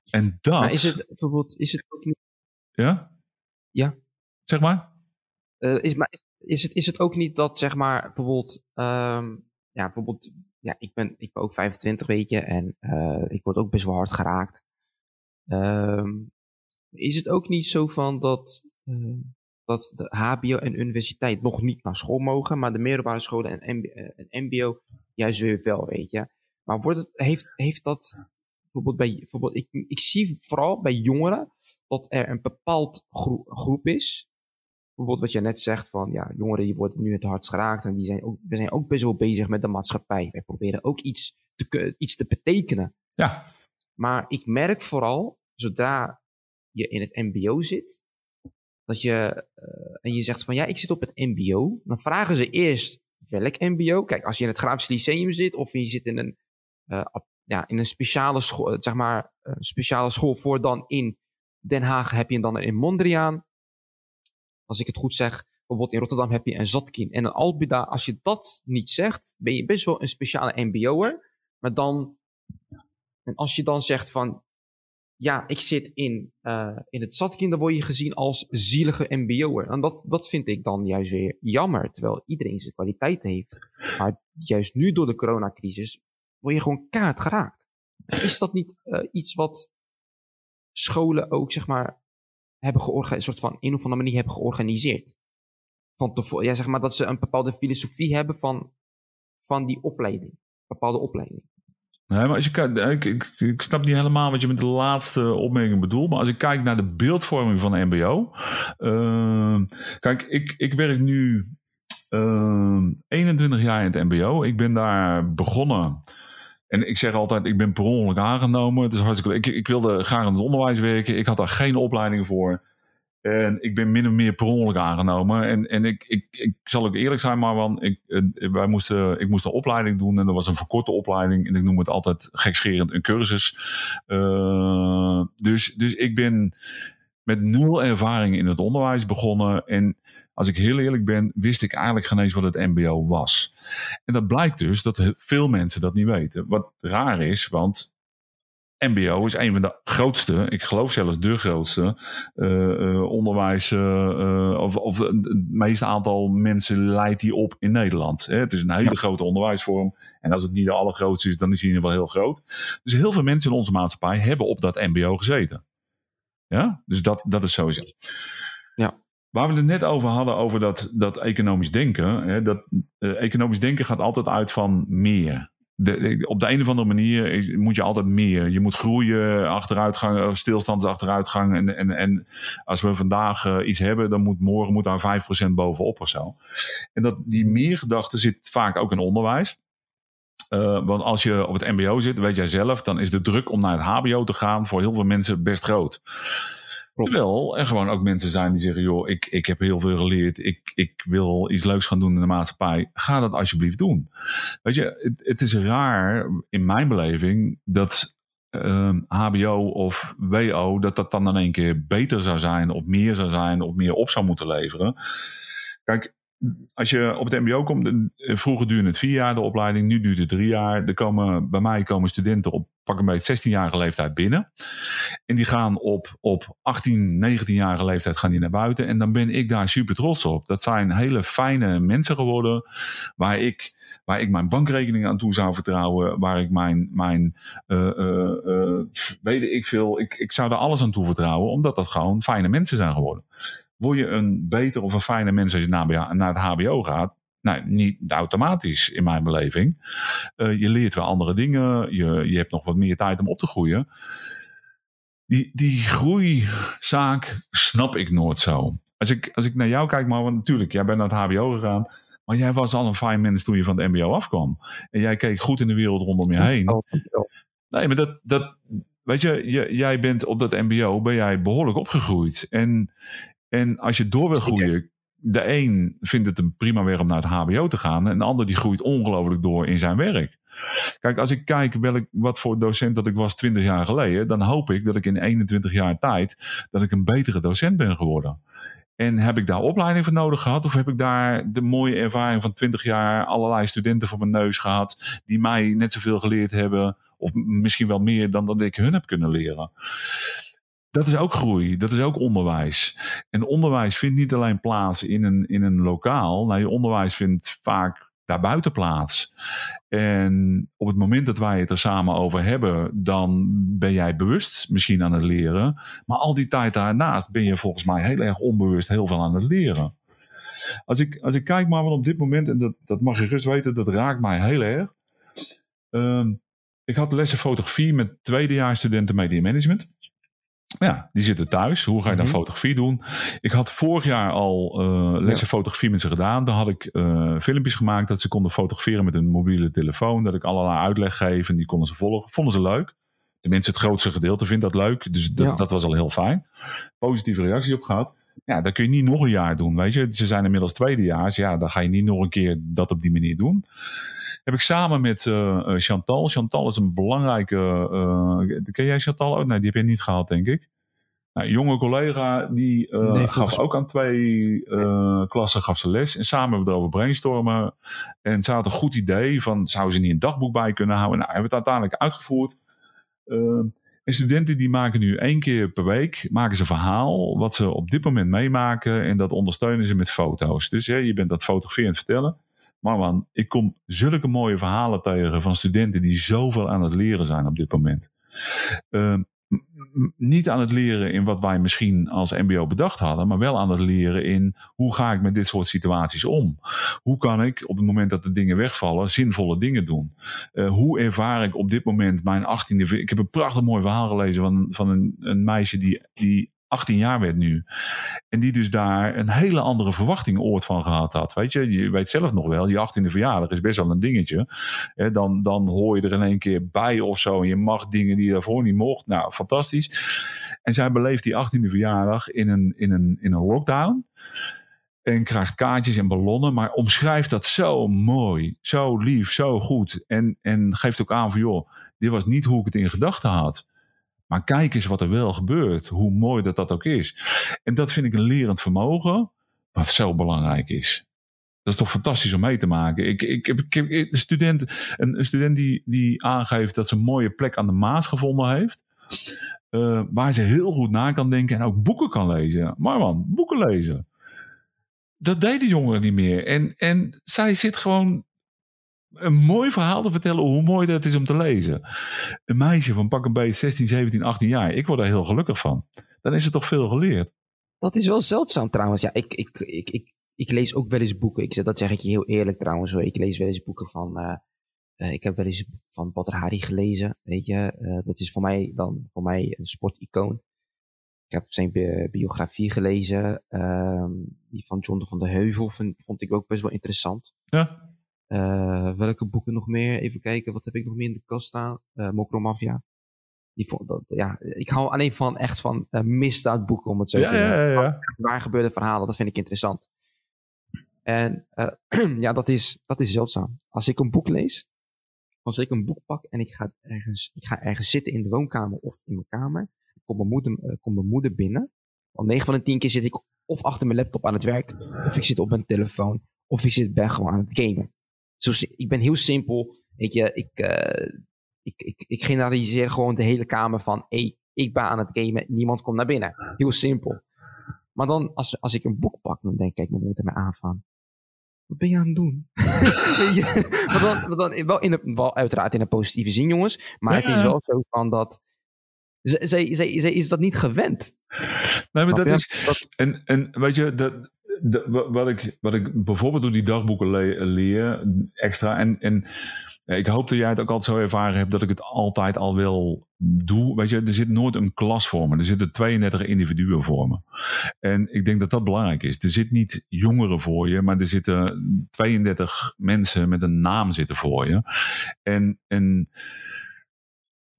En dat. Maar is het bijvoorbeeld, is het ook niet. Ja? Ja. Zeg maar? Uh, is, maar is, het, is het ook niet dat, zeg maar, bijvoorbeeld, um, ja, bijvoorbeeld, ja, ik ben, ik ben ook 25, weet je, en uh, ik word ook best wel hard geraakt. Um, is het ook niet zo van dat, uh, dat de HBO en universiteit nog niet naar school mogen, maar de middelbare scholen en, en MBO juist weer wel, weet je? Maar wordt het, heeft, heeft dat bijvoorbeeld bij, bijvoorbeeld, ik, ik zie vooral bij jongeren dat er een bepaald gro groep is. Bijvoorbeeld wat je net zegt van ja, jongeren die worden nu het hardst geraakt en die zijn ook, we zijn ook best wel bezig met de maatschappij. Wij proberen ook iets te, iets te betekenen. Ja. Maar ik merk vooral, zodra je in het mbo zit, dat je, uh, en je zegt van ja, ik zit op het mbo, dan vragen ze eerst welk mbo. Kijk, als je in het Grafisch Lyceum zit of je zit in een, uh, ja, in een speciale school, zeg maar, een speciale school voor dan in Den Haag heb je dan in Mondriaan. Als ik het goed zeg. Bijvoorbeeld in Rotterdam heb je een Zatkin en een Albida. Als je dat niet zegt, ben je best wel een speciale MBO'er. Maar dan, en als je dan zegt van, ja, ik zit in, uh, in het Zatkin, dan word je gezien als zielige MBO'er. En dat, dat vind ik dan juist weer jammer, terwijl iedereen zijn kwaliteit heeft. Maar juist nu door de coronacrisis word je gewoon kaart geraakt. Is dat niet uh, iets wat scholen ook, zeg maar, hebben georganiseerd, soort van een of andere manier hebben georganiseerd. Van tevoren, ja, zeg maar dat ze een bepaalde filosofie hebben van, van die opleiding. Bepaalde opleiding. Nee, maar als je kijkt, ik, ik, ik, snap niet helemaal wat je met de laatste opmerking bedoelt. Maar als ik kijk naar de beeldvorming van de MBO. Uh, kijk, ik, ik werk nu uh, 21 jaar in het MBO. Ik ben daar begonnen en ik zeg altijd, ik ben per ongeluk aangenomen. Het is hartstikke ik, ik wilde graag in het onderwijs werken. Ik had daar geen opleiding voor. En ik ben min of meer per ongeluk aangenomen. En, en ik, ik, ik zal ook eerlijk zijn, maar want ik, wij moesten, ik moest een opleiding doen. En dat was een verkorte opleiding. En ik noem het altijd gekscherend een cursus. Uh, dus, dus ik ben met nul ervaring in het onderwijs begonnen. En als ik heel eerlijk ben, wist ik eigenlijk geen eens wat het MBO was. En dat blijkt dus dat veel mensen dat niet weten. Wat raar is, want MBO is een van de grootste, ik geloof zelfs de grootste, uh, onderwijs, uh, of, of het meeste aantal mensen leidt die op in Nederland. Het is een hele ja. grote onderwijsvorm. En als het niet de allergrootste is, dan is die in ieder geval heel groot. Dus heel veel mensen in onze maatschappij hebben op dat MBO gezeten. Ja, dus dat, dat is sowieso. Ja. Waar we het net over hadden, over dat, dat economisch denken. Hè, dat, uh, economisch denken gaat altijd uit van meer. De, op de een of andere manier moet je altijd meer. Je moet groeien, achteruitgang, stilstand is achteruitgang. En, en, en als we vandaag iets hebben, dan moet morgen moet daar 5% bovenop of zo. En dat, die meergedachte zit vaak ook in onderwijs. Want als je op het MBO zit, weet jij zelf, dan is de druk om naar het HBO te gaan voor heel veel mensen best groot. Terwijl er gewoon ook mensen zijn die zeggen: joh, ik, ik heb heel veel geleerd. Ik, ik wil iets leuks gaan doen in de maatschappij. Ga dat alsjeblieft doen. Weet je, het, is raar in mijn beleving dat HBO ehm, of WO, dat dat dan in één keer beter zou zijn, of meer zou zijn, of meer op zou moeten leveren. Kijk, als je op het MBO komt, vroeger duurde het vier jaar de opleiding, nu duurt het drie jaar. Er komen, bij mij komen studenten op pak een beetje 16-jarige leeftijd binnen. En die gaan op, op 18, 19-jarige leeftijd gaan die naar buiten. En dan ben ik daar super trots op. Dat zijn hele fijne mensen geworden, waar ik waar ik mijn bankrekening aan toe zou vertrouwen, waar ik mijn, mijn uh, uh, uh, weet ik veel, ik, ik zou er alles aan toevertrouwen, omdat dat gewoon fijne mensen zijn geworden word je een beter of een fijne mens als je naar, naar het HBO gaat? Nou, niet automatisch in mijn beleving. Uh, je leert wel andere dingen. Je, je hebt nog wat meer tijd om op te groeien. Die, die groeizaak snap ik nooit zo. Als ik, als ik naar jou kijk, maar natuurlijk, jij bent naar het HBO gegaan. Maar jij was al een fijn mens toen je van het MBO afkwam. En jij keek goed in de wereld rondom je heen. Nee, maar dat, dat, weet je, jij bent op dat MBO ben jij behoorlijk opgegroeid. En en als je door wil groeien, de een vindt het een prima weg om naar het HBO te gaan. En de ander die groeit ongelooflijk door in zijn werk. Kijk, als ik kijk welk, wat voor docent dat ik was 20 jaar geleden, dan hoop ik dat ik in 21 jaar tijd dat ik een betere docent ben geworden. En heb ik daar opleiding voor nodig gehad? Of heb ik daar de mooie ervaring van 20 jaar allerlei studenten voor mijn neus gehad, die mij net zoveel geleerd hebben, of misschien wel meer dan dat ik hun heb kunnen leren? Dat is ook groei, dat is ook onderwijs. En onderwijs vindt niet alleen plaats in een, in een lokaal. Nee, onderwijs vindt vaak daarbuiten plaats. En op het moment dat wij het er samen over hebben, dan ben jij bewust misschien aan het leren. Maar al die tijd daarnaast ben je volgens mij heel erg onbewust heel veel aan het leren. Als ik, als ik kijk maar wat op dit moment, en dat, dat mag je rust weten, dat raakt mij heel erg. Uh, ik had lessen fotografie met tweedejaarsstudenten media management. Ja, die zitten thuis. Hoe ga je dan mhm. fotografie doen? Ik had vorig jaar al uh, lessen fotografie met ze gedaan. Dan had ik uh, filmpjes gemaakt dat ze konden fotograferen met een mobiele telefoon. Dat ik allerlei uitleg geef en die konden ze volgen. Vonden ze leuk. Tenminste, het grootste gedeelte vindt dat leuk. Dus dat was al heel fijn. Positieve reactie op gehad. Ja, dat kun je niet nog een jaar doen. Weet je, ze zijn inmiddels tweedejaars. Ja, dan ga je niet nog een keer dat op die manier doen heb ik samen met uh, Chantal. Chantal is een belangrijke. Uh, ken jij Chantal ook? Nee, die heb je niet gehad, denk ik. Nou, een jonge collega die uh, gaf ook aan twee klassen gaf ze les. En samen hebben we erover brainstormen. En ze had een goed idee van zou ze niet een dagboek bij kunnen houden. Nou, hebben we het uiteindelijk uitgevoerd. En studenten die maken nu één keer per week maken ze een verhaal wat ze op dit moment meemaken. En dat ondersteunen ze met foto's. Dus ja, je bent dat fotograferend vertellen. Maar man, ik kom zulke mooie verhalen tegen van studenten die zoveel aan het leren zijn op dit moment. Uh, niet aan het leren in wat wij misschien als MBO bedacht hadden, maar wel aan het leren in hoe ga ik met dit soort situaties om? Hoe kan ik op het moment dat de dingen wegvallen zinvolle dingen doen? Uh, hoe ervaar ik op dit moment mijn 18e? Ik heb een prachtig mooi verhaal gelezen van, van een, een meisje die, die 18 jaar werd nu. En die dus daar een hele andere verwachting ooit van gehad had. Weet je, je weet zelf nog wel, die 18e verjaardag is best wel een dingetje. dan, dan hoor je er in één keer bij of zo. En je mag dingen die je daarvoor niet mocht. Nou, fantastisch. En zij beleeft die 18e verjaardag in een, in een, in een lockdown. En krijgt kaartjes en ballonnen. Maar omschrijft dat zo mooi. Zo lief, zo goed. En, en geeft ook aan van joh, dit was niet hoe ik het in gedachten had. Maar kijk eens wat er wel gebeurt. Hoe mooi dat dat ook is. En dat vind ik een lerend vermogen. Wat zo belangrijk is. Dat is toch fantastisch om mee te maken. Ik, ik, ik een student, een, student die, die aangeeft dat ze een mooie plek aan de Maas gevonden heeft. Uh, waar ze heel goed na kan denken en ook boeken kan lezen. Maar man, boeken lezen. Dat deden jongeren niet meer. En, en zij zit gewoon een mooi verhaal te vertellen hoe mooi dat is om te lezen. Een meisje van pak een beetje 16, 17, 18 jaar. Ik word daar heel gelukkig van. Dan is er toch veel geleerd. Dat is wel zeldzaam trouwens. Ja, ik, ik, ik, ik, ik lees ook wel eens boeken. Ik zeg, dat zeg ik je heel eerlijk trouwens. Hoor. Ik lees wel eens boeken van. Uh, uh, ik heb wel eens van Badr Hari gelezen. Weet je, uh, dat is voor mij dan voor mij een sporticoon. Ik heb zijn bi biografie gelezen. Uh, die van John van de Heuvel vond, vond ik ook best wel interessant. Ja. Welke boeken nog meer? Even kijken, wat heb ik nog meer in de kast staan? Uh, Mokromafia. Die vond, dat, ja, ik hou alleen van echt van misdaadboeken, om het zo ja, te zeggen. Ja, ja, ja. Waar gebeurde verhalen, dat vind ik interessant. En ja, dat is, dat is zeldzaam. Als ik een boek lees, als ik een boek pak en ik ga ergens, ik ga ergens zitten in de woonkamer of in mijn kamer, komt mijn moeder, uh, komt mijn moeder binnen. Al 9 van de 10 keer zit ik of achter mijn laptop aan het werk, of ik zit op mijn telefoon, of ik zit ben gewoon aan het gamen. Zo, ik ben heel simpel. Weet je, ik, uh, ik, ik, ik generaliseer gewoon de hele kamer van, hé, hey, ik ben aan het gamen, niemand komt naar binnen. Heel simpel. Maar dan, als, als ik een boek pak, dan denk ik, kijk mijn moeder mij aan van, wat ben je aan het doen? maar dan, maar dan wel, in wel uiteraard in een positieve zin, jongens. Maar ja. het is wel zo van dat. Zij, zij, zij, zij is dat niet gewend. Nee, maar dat is. Dat... En, en weet je, dat, wat, ik, wat ik bijvoorbeeld door die dagboeken le leer, extra. En, en ik hoop dat jij het ook altijd zo ervaren hebt dat ik het altijd al wel doe. Weet je, er zit nooit een klas voor me. Er zitten 32 individuen voor me. En ik denk dat dat belangrijk is. Er zit niet jongeren voor je, maar er zitten 32 mensen met een naam zitten voor je. En. en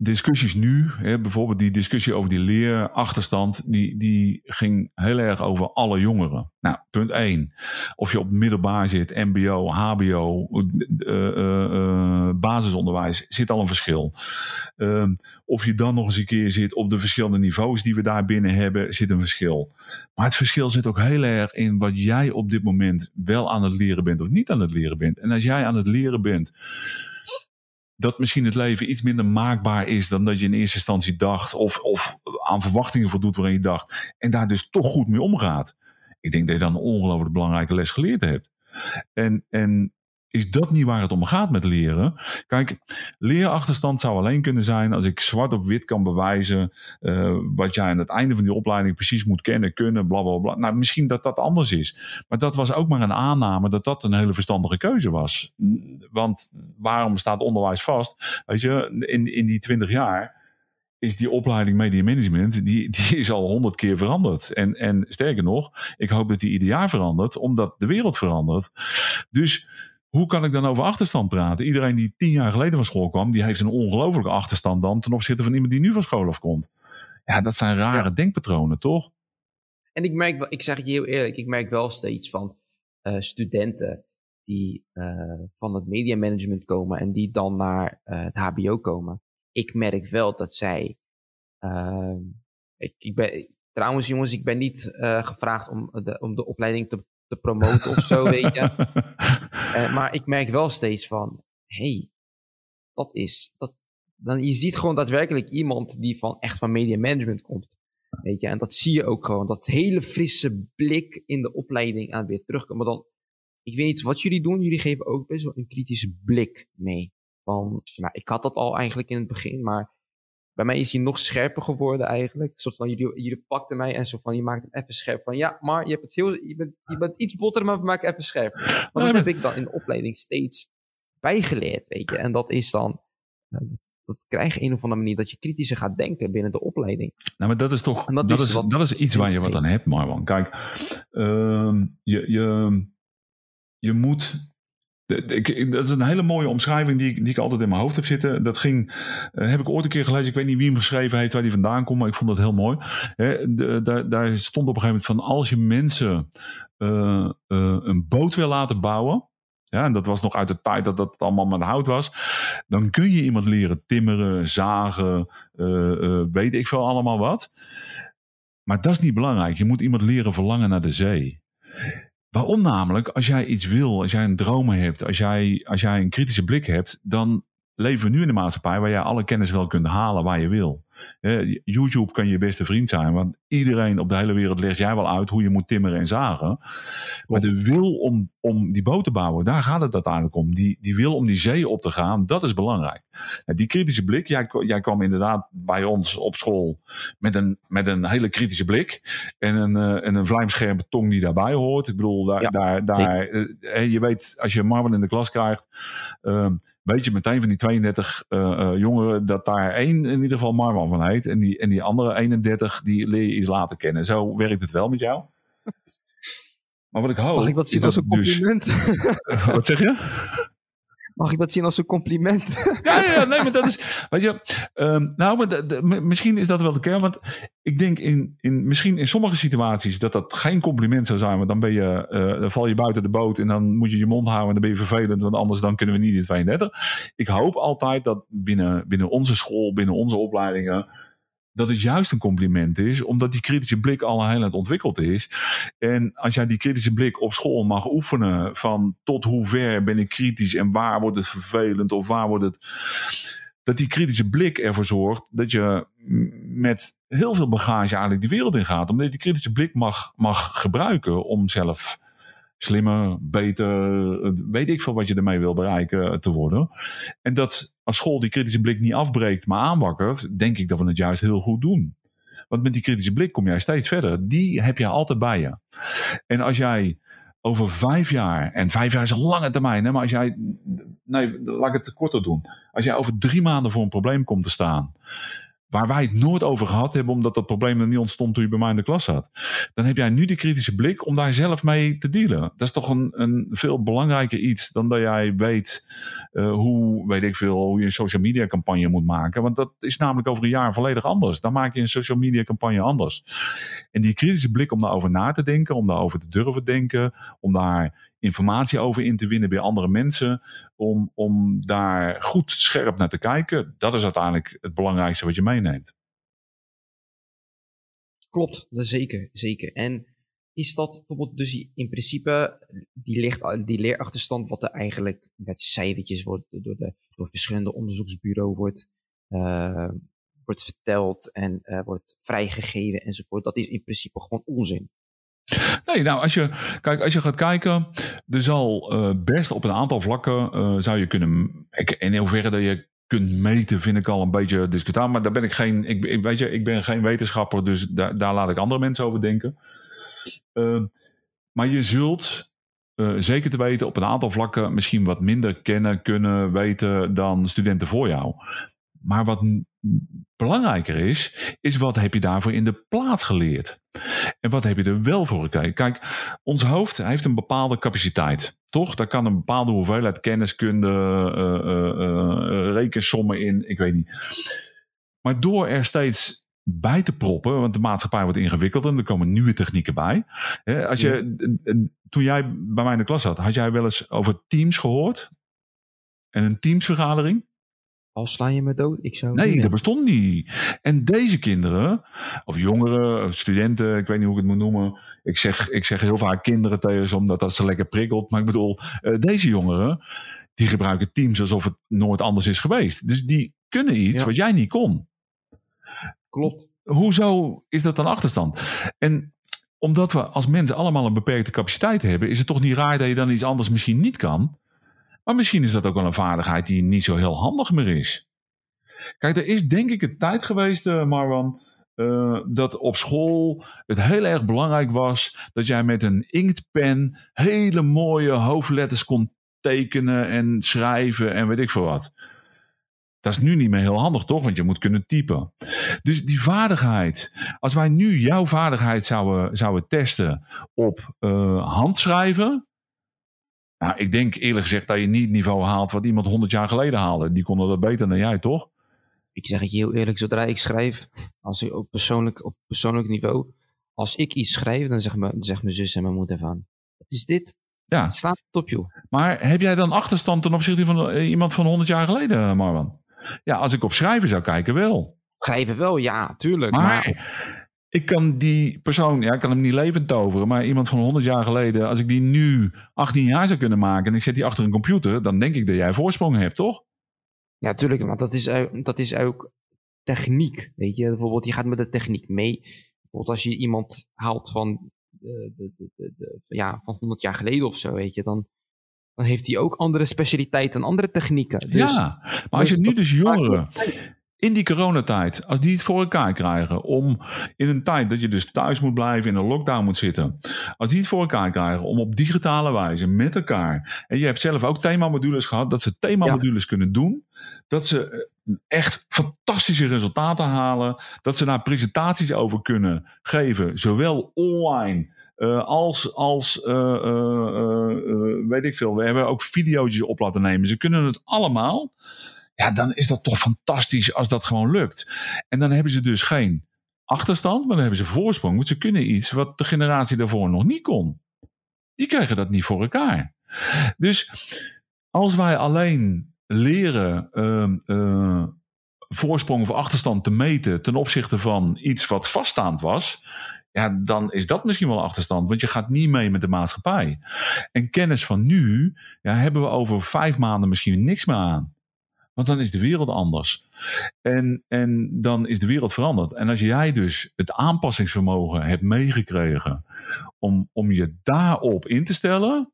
discussies nu, hè, bijvoorbeeld die discussie over die leerachterstand, die, die ging heel erg over alle jongeren. Nou, punt 1. Of je op middelbaar zit, MBO, HBO, uh, uh, basisonderwijs, zit al een verschil. Uh, of je dan nog eens een keer zit op de verschillende niveaus die we daar binnen hebben, zit een verschil. Maar het verschil zit ook heel erg in wat jij op dit moment wel aan het leren bent of niet aan het leren bent. En als jij aan het leren bent dat misschien het leven iets minder maakbaar is dan dat je in eerste instantie dacht. Of, of aan verwachtingen voldoet waarin je dacht. En daar dus toch goed mee omgaat. Ik denk dat je dan een ongelooflijk belangrijke les geleerd hebt. En, en is dat niet waar het om gaat met leren? Kijk, leerachterstand zou alleen kunnen zijn als ik zwart op wit kan bewijzen uh, wat jij aan het einde van die opleiding precies moet kennen, kunnen, bla bla bla. Nou, misschien dat dat anders is. Maar dat was ook maar een aanname dat dat een hele verstandige keuze was. Want waarom staat onderwijs vast? Weet je, in, in die twintig jaar is die opleiding media management, die, die is al honderd keer veranderd. En, en sterker nog, ik hoop dat die ieder jaar verandert, omdat de wereld verandert. Dus hoe kan ik dan over achterstand praten? Iedereen die tien jaar geleden van school kwam, die heeft een ongelofelijke achterstand dan ten opzichte van iemand die nu van school afkomt. Ja, dat zijn rare ja. denkpatronen, toch? En ik merk, ik zeg het je heel eerlijk, ik merk wel steeds van uh, studenten die uh, van het media management komen en die dan naar uh, het HBO komen. Ik merk wel dat zij. Ehm, ik, ik ben, trouwens, jongens, ik ben niet gevraagd om de, om de opleiding te te promoten of zo, weet je. Uh, maar ik merk wel steeds van, hey, dat is, dat, dan, je ziet gewoon daadwerkelijk iemand die van echt van media management komt. Weet je, en dat zie je ook gewoon. Dat hele frisse blik in de opleiding aan weer terugkomen. Maar dan, ik weet niet wat jullie doen. Jullie geven ook best wel een kritische blik mee. Van, nou, ik had dat al eigenlijk in het begin, maar bij mij is hij nog scherper geworden eigenlijk. Een soort van, jullie, jullie pakten mij en zo van, je maakt hem even scherp. Van ja, maar je, hebt het heel, je, bent, je bent iets botter, maar we maken even scherp. Maar dat heb ik dan in de opleiding steeds bijgeleerd, weet je. En dat is dan, dat, krijg je een of andere manier dat je kritischer gaat denken binnen de opleiding. Nou, maar dat is toch, dat, dat, is, dat is iets waar je wat aan hebt, Marwan. Kijk, uh, je, je, je moet dat is een hele mooie omschrijving die ik, die ik altijd in mijn hoofd heb zitten. Dat ging, uh, heb ik ooit een keer gelezen. Ik weet niet wie hem geschreven heeft, waar die vandaan komt, maar ik vond dat heel mooi. Daar, daar stond op een gegeven moment van: als je mensen uh, uh, een boot wil laten bouwen. Ja, en dat was nog uit de tijd dat dat allemaal met hout was. Dan kun je iemand leren timmeren, zagen, weet ik veel allemaal wat. Maar dat is niet belangrijk. Je moet iemand leren verlangen naar de zee. Waarom namelijk? Als jij iets wil, als jij een droom hebt, als jij, als jij een kritische blik hebt, dan leven we nu in een maatschappij waar je alle kennis wel kunt halen waar je wil. YouTube kan je beste vriend zijn, want iedereen op de hele wereld legt jij wel uit hoe je moet timmeren en zagen. Maar de wil om, om die boot te bouwen, daar gaat het uiteindelijk om. Die, die wil om die zee op te gaan, dat is belangrijk. Die kritische blik, jij, jij kwam inderdaad bij ons op school met een, met een hele kritische blik en een, uh, en een vlijmscherpe tong die daarbij hoort. Ik bedoel, daar, daar, daar, uh, je weet, als je Marvin in de klas krijgt, uh, weet je meteen van die 32 uh, jongeren dat daar één in ieder geval Marwan van heet. En die, en die andere 31, die leer je iets later kennen. Zo werkt het wel met jou. Maar wat ik hoop... Mag ik dat zien als een dus- compliment? Dus, wat zeg je? Mag ik dat zien als een compliment? ja, ja, nee, maar dat is. Weet je, um, nou, maar misschien is dat wel de kern. Want ik denk in, in, misschien in sommige situaties dat dat geen compliment zou zijn. Want dan, ben je, uh, dan val je buiten de boot en dan moet je je mond houden en dan ben je vervelend. Want anders dan kunnen we niet in 32. Ik hoop altijd dat binnen, binnen onze school, binnen onze opleidingen dat het juist een compliment is, omdat die kritische blik al heel het ontwikkeld is. En als jij die kritische blik op school mag oefenen, van tot hoe ver ben ik kritisch en waar wordt het vervelend of waar wordt het. Dat die kritische blik ervoor zorgt dat je met heel veel bagage eigenlijk die wereld in gaat. Omdat je die kritische blik mag, mag gebruiken om zelf slimmer, beter, weet ik veel wat je ermee wil bereiken te worden. En dat als school die kritische blik niet afbreekt, maar aanwakkert, denk ik dat we het juist heel goed doen. Want met die kritische blik kom jij steeds verder. Die heb je altijd bij je. En als jij over vijf jaar, en vijf jaar is een lange termijn, hè, maar als jij, nee, laat ik het korter doen. Als jij over drie maanden voor een probleem komt te staan, waar wij het nooit over gehad hebben, omdat dat probleem er niet ontstond toen je bij mij in de klas zat. Dan heb jij nu de kritische blik om daar zelf mee te dealen. Dat is toch een, een veel belangrijker iets dan dat jij weet uh, hoe, weet ik veel, hoe je een social media campagne moet maken. Want dat is namelijk over een jaar volledig anders. Dan maak je een social media campagne anders. En die kritische blik om daarover na te denken, om daarover te durven denken, om daar informatie over in te winnen bij andere mensen. Om, om daar goed scherp naar te kijken. Dat is uiteindelijk het belangrijkste wat je meeneemt. Klopt, zeker, zeker. En is dat bijvoorbeeld dus in principe die, licht, die leerachterstand wat er eigenlijk met cijfertjes wordt door, de, door verschillende onderzoeksbureaus wordt, uh, wordt verteld en uh, wordt vrijgegeven enzovoort. Dat is in principe gewoon onzin. Nee, nou, als je, kijk, als je gaat kijken, er zal uh, best op een aantal vlakken uh, zou je kunnen. In hoeverre dat je kunt meten, vind ik al een beetje discutabel. Maar daar ben ik geen. Ik, weet je, ik ben geen wetenschapper, dus daar, daar laat ik andere mensen over denken. Uh, maar je zult zeker te weten op een aantal vlakken misschien wat minder kennen, kunnen, weten dan studenten voor jou. Maar wat belangrijker is, is wat heb je daarvoor in de plaats geleerd? En wat heb je er wel voor gekeken? Kijk, ons hoofd heeft een bepaalde capaciteit. Toch? Daar kan een bepaalde hoeveelheid kenniskunde, uh, uh, rekensommen in, ik weet niet. Maar door er steeds bij te proppen, want de maatschappij wordt ingewikkeld en er komen nieuwe technieken bij. als je, Toen jij bij mij in de klas zat, had jij wel eens over Teams gehoord? En een Teamsvergadering? Al sla je me dood? Ik zou nee, dat bestond niet. En deze kinderen, of jongeren, of studenten, ik weet niet hoe ik het moet noemen. Ik zeg, ik zeg heel vaak kinderen tegen ze, omdat dat ze lekker prikkelt. Maar ik bedoel, uh, deze jongeren, die gebruiken Teams alsof het nooit anders is geweest. Dus die kunnen iets ja. wat jij niet kon. Klopt. Hoezo is dat dan achterstand? En omdat we als mensen allemaal een beperkte capaciteit hebben, is het toch niet raar dat je dan iets anders misschien niet kan. Maar misschien is dat ook wel een vaardigheid die niet zo heel handig meer is. Kijk, er is denk ik een tijd geweest, uh, Marwan, uh, dat op school het heel erg belangrijk was dat jij met een inktpen hele mooie hoofdletters kon tekenen en schrijven en weet ik veel wat. Dat is nu niet meer heel handig, toch? Want je moet kunnen typen. Dus die vaardigheid. Als wij nu jouw vaardigheid zouden, zouden testen op uh, handschrijven. Nou, ik denk eerlijk gezegd dat je niet het niveau haalt wat iemand 100 jaar geleden haalde. Die konden dat beter dan jij, toch? Ik zeg het je heel eerlijk, zodra ik schrijf, als ik op persoonlijk, op persoonlijk niveau, als ik iets schrijf, dan zegt mijn, zegt mijn zus en mijn moeder van, wat is dit? Ja. Het staat op, joh. Maar heb jij dan achterstand ten opzichte van eh, iemand van 100 jaar geleden, Marwan? Ja, als ik op schrijven zou kijken, wel. Schrijven wel, ja, tuurlijk. maar, maar ik kan die persoon, ja, ik kan hem niet levend toveren, maar iemand van 100 jaar geleden, als ik die nu 18 jaar zou kunnen maken en ik zet die achter een computer, dan denk ik dat jij voorsprong hebt, toch? Ja, tuurlijk, maar dat is, dat is ook techniek. Weet je, bijvoorbeeld, je gaat met de techniek mee. Bijvoorbeeld als je iemand haalt van, de, de, de, de, ja, van 100 jaar geleden of zo, weet je, dan, dan heeft hij ook andere specialiteiten en andere technieken. Dus, ja, maar als je nu dus jongeren in die coronatijd, als die het voor elkaar krijgen om in een tijd dat je dus thuis moet blijven, in een lockdown moet zitten, als die het voor elkaar krijgen om op digitale wijze met elkaar, en je hebt zelf ook themamodules gehad, dat ze themamodules kunnen doen, dat ze eh, echt fantastische resultaten halen, dat ze daar presentaties over kunnen geven, zowel online uh, als, als uh, uh, weet ik veel, we hebben ook video's op laten nemen. Ze kunnen het allemaal. Ja, dan is dat toch fantastisch als dat gewoon lukt. En dan hebben ze dus geen achterstand, maar dan hebben ze voorsprong. Want ze kunnen iets wat de generatie daarvoor nog niet kon. Die krijgen dat niet voor elkaar. Dus als wij alleen leren uh, voorsprong of achterstand te meten ten opzichte van iets wat vaststaand was, ja, dan is dat misschien wel achterstand, want je gaat niet mee met de maatschappij. En kennis van nu ja, hebben we over vijf maanden misschien niks meer aan. Want dan is de wereld anders. En, en dan is de wereld veranderd. En als jij dus het aanpassingsvermogen hebt meegekregen om, om je daarop in te stellen,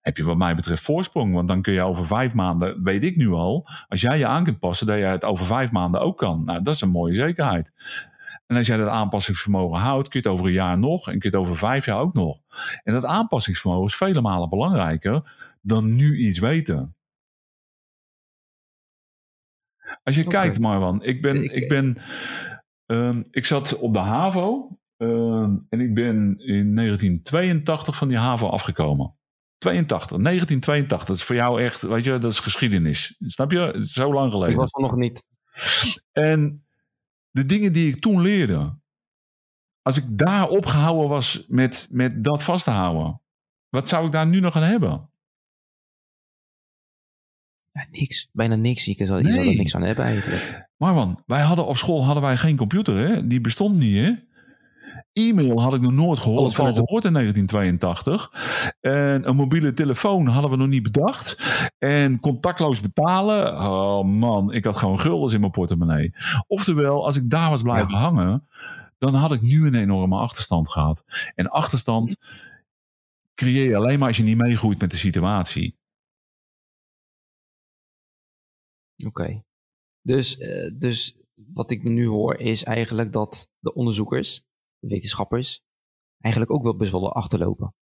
heb je wat mij betreft voorsprong. Want dan kun je over vijf maanden, weet ik nu al, als jij je aan kunt passen, dat jij het over vijf maanden ook kan. Nou, dat is een mooie zekerheid. En als jij dat aanpassingsvermogen houdt, kun je het over een jaar nog en kun je het over vijf jaar ook nog. En dat aanpassingsvermogen is vele malen belangrijker dan nu iets weten. Als je kijkt, Marwan, ik ben, ik, ik ben, um, ik zat op de HAVO um, en ik ben in 1982 van die HAVO afgekomen. 82, 1982, dat is voor jou echt, weet je, dat is geschiedenis. Snap je? Zo lang geleden. Ik was er nog niet. En de dingen die ik toen leerde, als ik daar opgehouden was met, met dat vast te houden, wat zou ik daar nu nog aan hebben? Ja, niks. Bijna niks. Je zou, nee. er niks aan hebben eigenlijk. Marwan, wij hadden op school hadden wij geen computer, hè? Die bestond niet, hè? E-mail had ik nog nooit gehoord, van gehoord in 1982. En een mobiele telefoon hadden we nog niet bedacht. En contactloos betalen. Oh man, ik had gewoon guldens in mijn portemonnee. Oftewel, als ik daar was blijven hangen, dan had ik nu een enorme achterstand gehad. En achterstand creëer je alleen maar als je niet meegroeit met de situatie. Oké. Dus, uh, dus wat ik nu hoor is eigenlijk dat de onderzoekers wetenschappers eigenlijk ook wel best wel achterlopen.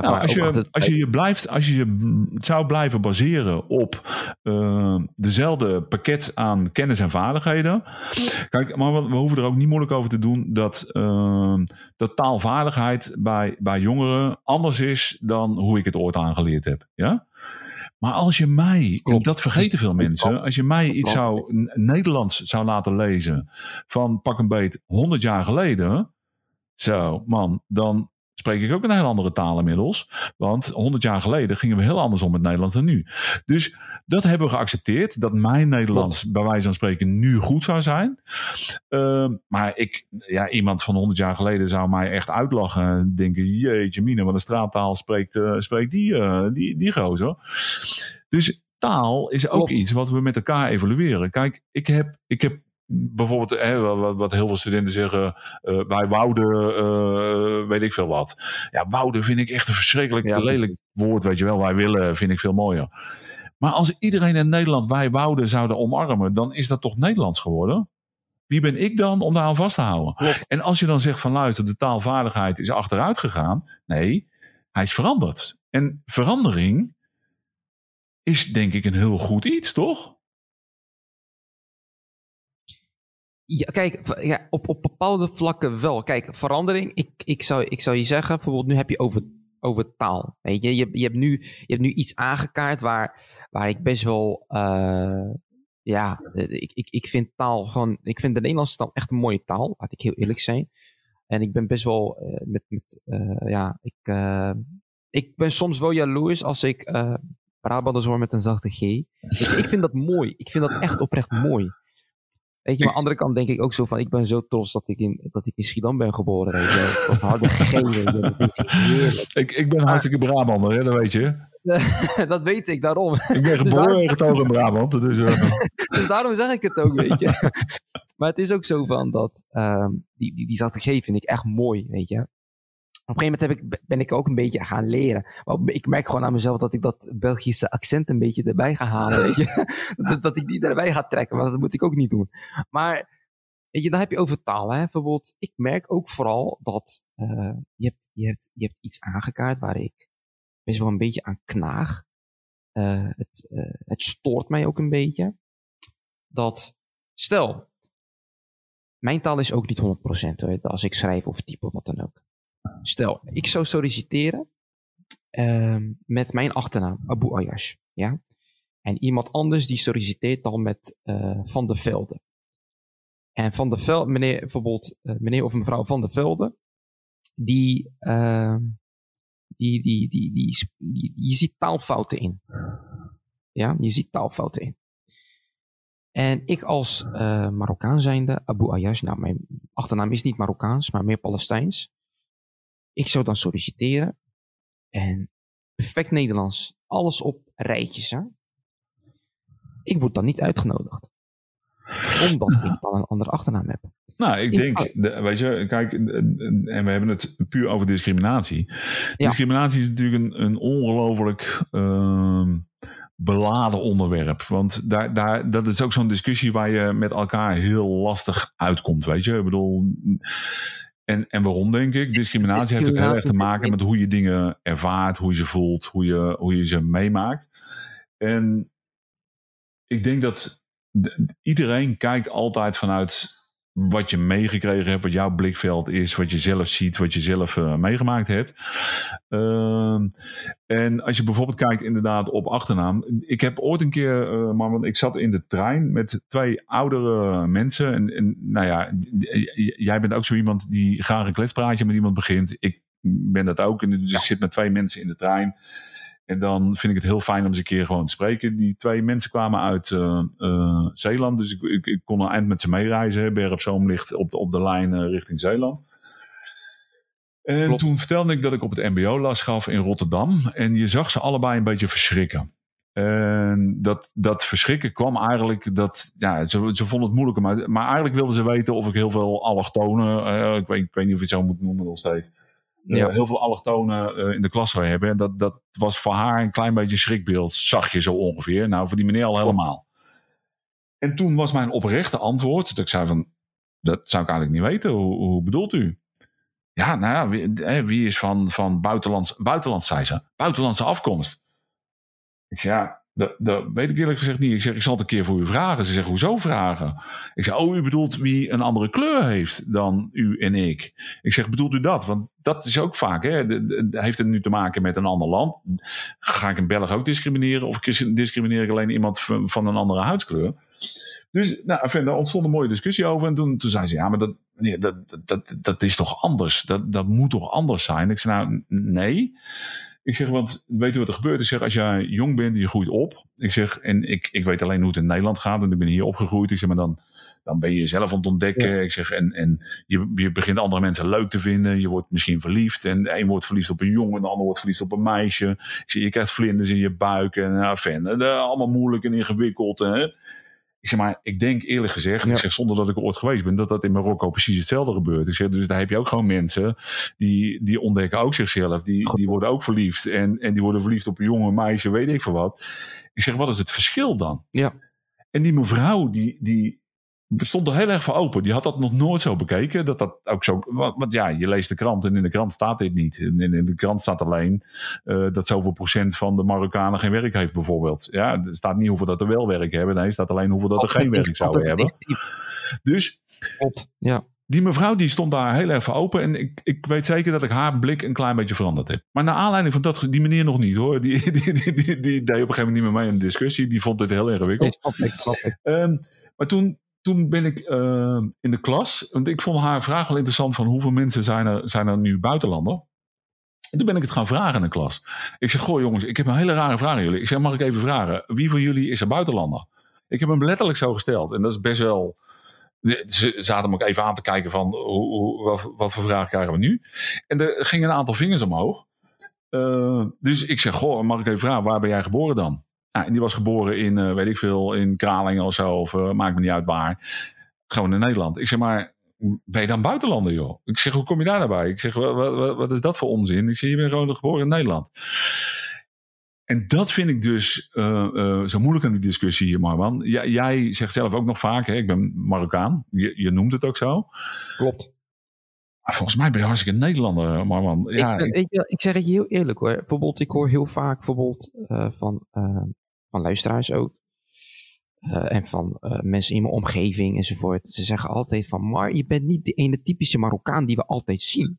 nou, als, je, als, je je blijft, als je je zou blijven baseren op uh, dezelfde pakket aan kennis en vaardigheden. Kijk, maar we, hoeven er ook niet moeilijk over te doen dat, uh, dat taalvaardigheid bij, bij jongeren anders is dan hoe ik het ooit aangeleerd heb. Ja? Maar als je mij, Klopt. dat vergeten veel mensen, als je mij iets zou, Nederlands zou laten lezen van pak een beet 100 jaar geleden, zo, man, dan spreek ik ook een heel andere taal inmiddels. Want 100 jaar geleden gingen we heel anders om met Nederland dan nu. Dus dat hebben we geaccepteerd. Dat mijn Nederlands bij wijze van spreken nu goed zou zijn. Uh, maar ik, ja, iemand van 100 jaar geleden zou mij echt uitlachen. En denken, jeetje mine, wat een straattaal spreekt, uh, spreekt die, uh, die, die gozer. Dus taal is ook iets wat we met elkaar evalueren. Kijk, ik heb, ik heb bijvoorbeeld, hè, wat, wat, heel veel studenten zeggen, uh, wij wouden, uh, weet ik veel wat. Ja, wouden vind ik echt een verschrikkelijk ja, lelijk woord, weet je wel. Wij willen vind ik veel mooier. Maar als iedereen in Nederland wij wouden zouden omarmen, dan is dat toch Nederlands geworden? Wie ben ik dan om daar aan vast te houden? Klopt. En als je dan zegt van luister, de taalvaardigheid is achteruit gegaan. Nee, hij is veranderd. En verandering is denk ik een heel goed iets, toch? Ja, kijk, ja, op, op bepaalde vlakken wel. Kijk, verandering, ik, ik, zou, ik zou je zeggen, bijvoorbeeld nu heb je over, over taal. Weet je, je, je, hebt nu, je hebt nu iets aangekaart waar, waar ik best wel, uh, ja, ik, ik, ik vind taal gewoon, ik vind de Nederlandse taal echt een mooie taal, laat ik heel eerlijk zijn. En ik ben best wel uh, met, met uh, ja, ik, ik ben soms wel jaloers als ik Brabanders hoor met een zachte G. ik vind dat mooi. Ik vind dat echt oprecht mooi. Weet je, maar aan de andere kant denk ik ook zo van, ik ben zo trots dat ik in, dat ik in Schiedam ben geboren. Weet je. harde geen, ik, ik ben hartstikke Brabander, hè, dat weet je. dat weet ik, daarom. Ik ben geboren dus in getogen Brabant. Dus, dus daarom zeg ik het ook, weet je. maar het is ook zo van dat, uh, die, die, die strategie vind ik echt mooi, weet je. Op een gegeven moment ben ik ook een beetje gaan leren. Maar ik merk gewoon aan mezelf dat ik dat Belgische accent een beetje erbij ga halen. Weet je? dat, ik die erbij ga trekken, maar dat moet ik ook niet doen. Maar Weet je, dan heb je over taal. Hè? Bijvoorbeeld, ik merk ook vooral dat uh, je, hebt, je, hebt, iets aangekaart waar ik best wel een beetje aan knaag. Uh, het, uh, het stoort mij ook een beetje. Dat, stel, mijn taal is ook niet 100% hoor, als ik schrijf of type of wat dan ook. Stel, ik zou solliciteren ehm, met mijn achternaam, Abu Ayash. Ja? En iemand anders die solliciteert dan met Van der Velde. En Van der Velde, meneer, bijvoorbeeld uh, meneer of mevrouw Van der Velde, die, uh, die, die, die, die, je ziet taalfouten in. Ja, je ziet taalfouten in. En ik als uh, Marokkaan zijnde, Abu Ayash, nou mijn achternaam is niet Marokkaans, maar meer Palestijns. Ik zou dan solliciteren en perfect Nederlands, alles op rijtjes. Hè? Ik word dan niet uitgenodigd omdat ik dan een andere achternaam heb. Nou, ik denk, weet je, kijk, en we hebben het puur over discriminatie. Discriminatie is natuurlijk een, een ongelooflijk uh, beladen onderwerp. Want daar, daar, dat is ook zo'n discussie waar je met elkaar heel lastig uitkomt, weet je. Ik bedoel, en, en waarom denk ik? Discriminatie heeft ook heel erg te maken met hoe je dingen ervaart, hoe je ze voelt, hoe je, hoe je ze meemaakt. En ik denk dat iedereen kijkt altijd vanuit wat je meegekregen hebt, wat jouw blikveld is, wat je zelf ziet, wat je zelf uh, meegemaakt hebt. Uh, en als je bijvoorbeeld kijkt inderdaad op achternaam. Ik heb ooit een keer, uh, maar want ik zat in de trein met twee oudere mensen. En, en nou ja, jij bent ook zo iemand die graag een kletspraatje met iemand begint. Ik ben dat ook. En dus ik zit met twee mensen in de trein. En dan vind ik het heel fijn om eens een keer gewoon te spreken. Die twee mensen kwamen uit uh, uh, Zeeland. Dus ik, ik, ik, kon een eind met ze meereizen. Berg op Zoom ligt op de, op de lijn uh, richting Zeeland. En Klopt. toen vertelde ik dat ik op het MBO les gaf in Rotterdam. En je zag ze allebei een beetje verschrikken. En dat, dat verschrikken kwam eigenlijk, dat, ja, ze, ze vonden het moeilijker, maar, maar eigenlijk wilden ze weten of ik heel veel allochtonen, ik, weet, ik weet niet of je het zo moet noemen nog steeds, eh, ja. heel veel allochtonen uh, in de klas zou hebben. En dat, dat was voor haar een klein beetje schrikbeeld, zag je zo ongeveer. Nou, voor die meneer al helemaal. En toen was mijn oprechte antwoord, dat ik zei van, dat zou ik eigenlijk niet weten. Hoe, hoe bedoelt u? Ja, nou ja, wie, wie is van, van buitenlands, buitenlands, zei ze, buitenlandse afkomst? Ik zei, ja, dat, weet ik eerlijk gezegd niet. Ik zeg, ik zal het een keer voor u vragen. Ze zeggen, hoezo vragen? Ik zeg, oh, u bedoelt wie een andere kleur heeft dan u en ik. Ik zeg, bedoelt u dat? Want dat is ook vaak, hè? heeft het nu te maken met een ander land? Ga ik een Belg ook discrimineren? Of discrimineer ik alleen iemand van een andere huidskleur? Dus nou, vind, daar ontstond een mooie discussie over. En toen, toen zei ze, ja, maar dat, nee, dat, dat, dat is toch anders? Dat, dat moet toch anders zijn? Ik zei, nou, nee. Ik zeg, want weet je wat er gebeurt? Ik zeg, als jij jong bent, je groeit op. Ik zeg, en ik, ik weet alleen hoe het in Nederland gaat. En ik ben hier opgegroeid. Ik zeg, maar dan, dan ben je jezelf aan het ontdekken. Ik zeg, en, en je, je begint andere mensen leuk te vinden. Je wordt misschien verliefd. En de een wordt verliefd op een jongen, de ander wordt verliefd op een meisje. Ik zeg, je krijgt vlinders in je buik. En nou, fan, allemaal moeilijk en ingewikkeld. Hè? Ik zeg maar, ik denk eerlijk gezegd, ik zeg zonder dat ik er ooit geweest ben, dat dat in Marokko precies hetzelfde gebeurt. Ik zeg, dus daar heb je ook gewoon mensen die, die ontdekken ook zichzelf. Die, die worden ook verliefd. En, en die worden verliefd op een jonge meisje, weet ik veel wat. Ik zeg, wat is het verschil dan? Ja. En die mevrouw, die, die, we stonden heel erg voor open. Die had dat nog nooit zo bekeken. Dat dat ook zo. Want, ja, je leest de krant en in de krant staat dit niet. In, in de krant staat alleen uh, dat zoveel procent van de Marokkanen geen werk heeft, bijvoorbeeld. Ja, er staat niet hoeveel dat er wel werk hebben. Nee, er staat alleen hoeveel dat er geen werk zouden hebben. Dus. Ja. Die mevrouw die stond daar heel erg voor open. En ik, ik weet zeker dat ik haar blik een klein beetje veranderd heb. Maar naar aanleiding van dat, die meneer nog niet hoor. Die, die, die, die, die deed op een gegeven moment niet meer mee in de discussie. Die vond het heel erg ingewikkeld. Um, maar toen, toen ben ik uh, in de klas, want ik vond haar vraag wel interessant van hoeveel mensen zijn er, zijn er nu buitenlander? En toen ben ik het gaan vragen in de klas. Ik zeg, goh jongens, ik heb een hele rare vraag aan jullie. Ik zeg, mag ik even vragen, wie van jullie is er buitenlander? Ik heb hem letterlijk zo gesteld. En dat is best wel... Ze zaten me ook even aan te kijken van, hoe, wat, voor vragen krijgen we nu? En er gingen een aantal vingers omhoog. Eh, dus ik zeg, goh, mag ik even vragen, waar ben jij geboren dan? Nou, en die was geboren in, uh, weet ik veel, in Kralingen of zo, of uh, maakt me niet uit waar. Gewoon in Nederland. Ik zeg maar, ben je dan buitenlander, joh? Ik zeg, hoe kom je daar daarbij? Nou ik zeg, wat, wat, wat, is dat voor onzin? Ik zeg, je bent gewoon geboren in Nederland. En dat vind ik dus zo moeilijk aan die discussie hier, Marwan. J jij zegt zelf ook nog vaak, hè, ik ben Marokkaan. Je, je noemt het ook zo. Klopt. Maar volgens mij ben je hartstikke Nederlander, Marwan. Ja, ik, ik, ik, zeg het je heel eerlijk hoor. Bijvoorbeeld, ik hoor heel vaak bijvoorbeeld, uh, van, van luisteraars ook. Uh, en van mensen in mijn omgeving enzovoort. Ze zeggen altijd van, maar je bent niet de ene typische Marokkaan die we altijd zien.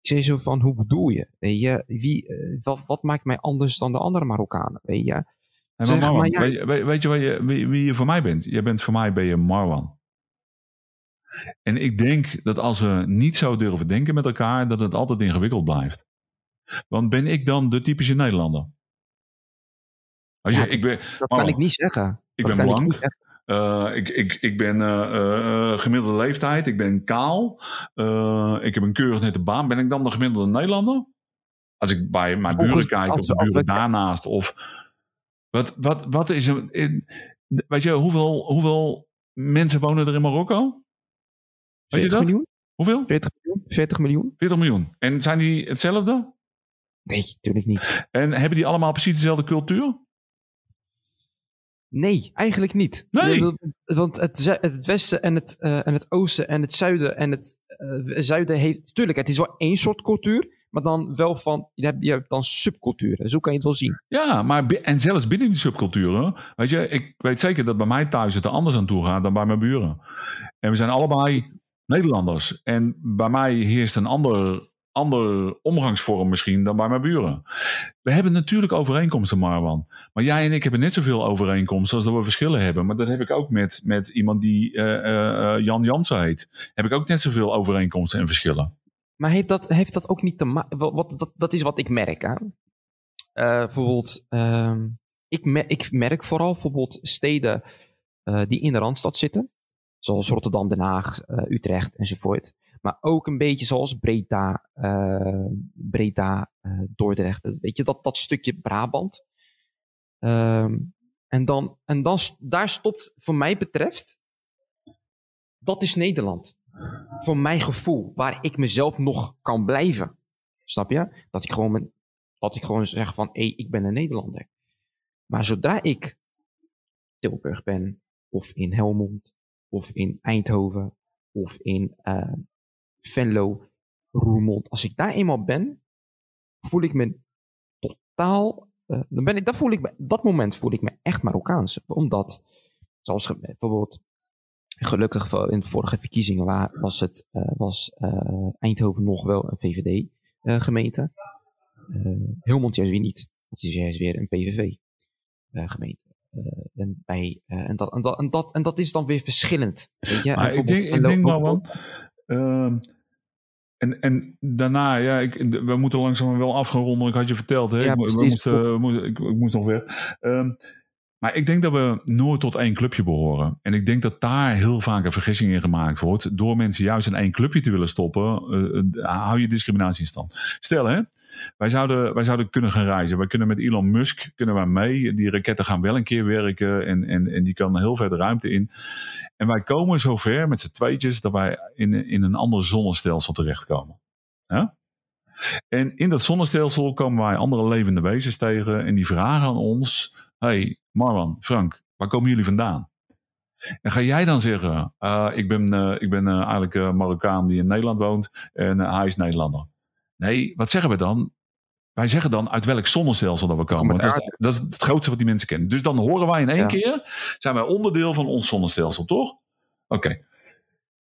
Ik zeg zo van, hoe bedoel je? Weet je, wie, wat, wat maakt mij anders dan de andere Marokkanen? Weet je? En maar Marwan, maar, ja, weet, weet, weet, je, wat je wie, wie je voor mij bent? Je bent voor mij ben je Marwan. En ik denk dat als we niet zo durven denken met elkaar, dat het altijd ingewikkeld blijft. Want ben ik dan de typische Nederlander? Als je, ja, ik ben, dat kan ik niet zeggen. Ik dat ben blank. Ik, uh, ik, ik, ik ben uh, uh, gemiddelde leeftijd. Ik ben kaal. ik heb een keurig nette baan. Ben ik dan de gemiddelde Nederlander? Als ik bij mijn buren kijk of de buren daarnaast. Of wat, wat, wat is er. Weet je, hoeveel, hoeveel mensen wonen er in Marokko? Weet je dat? Miljoen? Hoeveel? 40 miljoen. 40 miljoen. 40 miljoen. En zijn die hetzelfde? Nee, natuurlijk niet. En hebben die allemaal precies dezelfde cultuur? Nee, eigenlijk niet. Nee. Want het, het westen en het, uh, en het oosten en het zuiden en het uh, zuiden heeft... Tuurlijk, het is wel één soort cultuur, maar dan wel van... Je hebt, je hebt dan subculturen, zo kan je het wel zien. Ja, maar en zelfs binnen die subculturen... Weet je, ik weet zeker dat bij mij thuis het er anders aan toe gaat dan bij mijn buren. En we zijn allebei Nederlanders. En bij mij heerst een ander, ander omgangsvorm misschien dan bij mijn buren. We hebben natuurlijk overeenkomsten, Marwan. Maar jij en ik hebben net zoveel overeenkomsten als dat we verschillen hebben. Maar dat heb ik ook met, met iemand die uh, uh, Jan Jansen heet. Heb ik ook net zoveel overeenkomsten en verschillen. Maar heeft dat, heeft dat ook niet te maken... Dat, dat is wat ik merk, hè? Bijvoorbeeld, uh, ik, ik merk vooral bijvoorbeeld steden die in de Randstad zitten Zoals Rotterdam, Den Haag, Utrecht enzovoort. Maar ook een beetje zoals Breda, uh, Breda, uh, Dordrecht. Weet je, dat, dat stukje Brabant. Um, en dan, en dan, daar stopt, voor mij betreft, dat is Nederland. Voor mijn gevoel, waar ik mezelf nog kan blijven. Snap je? Dat ik gewoon, dat ik gewoon zeg van, hé, hey, ik ben een Nederlander. Maar zodra ik Tilburg ben, of in Helmond, of in Eindhoven, of in uh, Venlo, Roermond. Als ik daar eenmaal ben, voel ik me totaal. Uh, dan ben ik, dat voel ik me, dat moment voel ik me echt Marokkaans. Omdat, zoals bijvoorbeeld, gelukkig in de vorige verkiezingen was, het, uh, was Eindhoven nog wel een VVD-gemeente. Helmond juist weer niet. Het is juist weer een PVV-gemeente. En, bij, en, dat, en, dat, en, dat, en dat is dan weer verschillend. Weet je? Maar ik denk, ik denk maar, want, uh, en, en daarna, ja, ik, we moeten langzaam wel afgeronden. Ik had je verteld, hè? Ja, ik, we moesten, moest, ik, ik, moest nog weg. Ehm, maar ik denk dat we nooit tot één clubje behoren. En ik denk dat daar heel vaak een vergissing in gemaakt wordt. Door mensen juist in één clubje te willen stoppen, uh, hou je discriminatie in stand. Stel hè, wij zouden, wij zouden kunnen gaan reizen. Wij kunnen met Elon Musk kunnen mee. Die raketten gaan wel een keer werken en, en, en die kan heel ver de ruimte in. En wij komen zover met z'n tweetjes dat wij in, in een ander zonnestelsel terechtkomen. Ja? En in dat zonnestelsel komen wij andere levende wezens tegen en die vragen aan ons: Hey Marwan, Frank, waar komen jullie vandaan? En ga jij dan zeggen: uh, Ik ben, uh, ik ben uh, eigenlijk Marokkaan die in Nederland woont en hij is Nederlander? Nee, wat zeggen we dan? Wij zeggen dan uit welk zonnestelsel dat we komen. Dat is, dat is, het grootste wat die mensen kennen. Dus dan horen wij in één keer, zijn wij onderdeel van ons zonnestelsel, toch? Oké. Okay.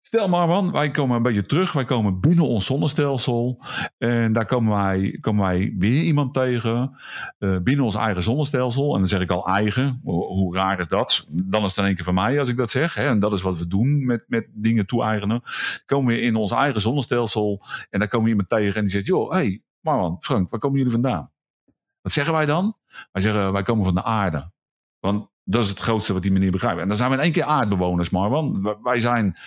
Stel maar, man, wij komen een beetje terug. Wij komen binnen ons zonnestelsel. En daar komen wij, komen wij weer iemand tegen. Uh, binnen ons eigen zonnestelsel. En dan zeg ik al eigen. Hoe, hoe, raar is dat? Dan is het in één keer van mij als ik dat zeg. Hè? En dat is wat we doen met, met dingen toe-eigenen. Komen we in ons eigen zonnestelsel. En daar komen we iemand tegen en die zegt: Joh, hey, Marwan, Frank, waar komen jullie vandaan? Wat zeggen wij dan? Wij zeggen: Wij komen van de aarde. Want dat is het grootste wat die meneer begrijpt. En dan zijn we in één keer aardbewoners, Marwan. Wij zijn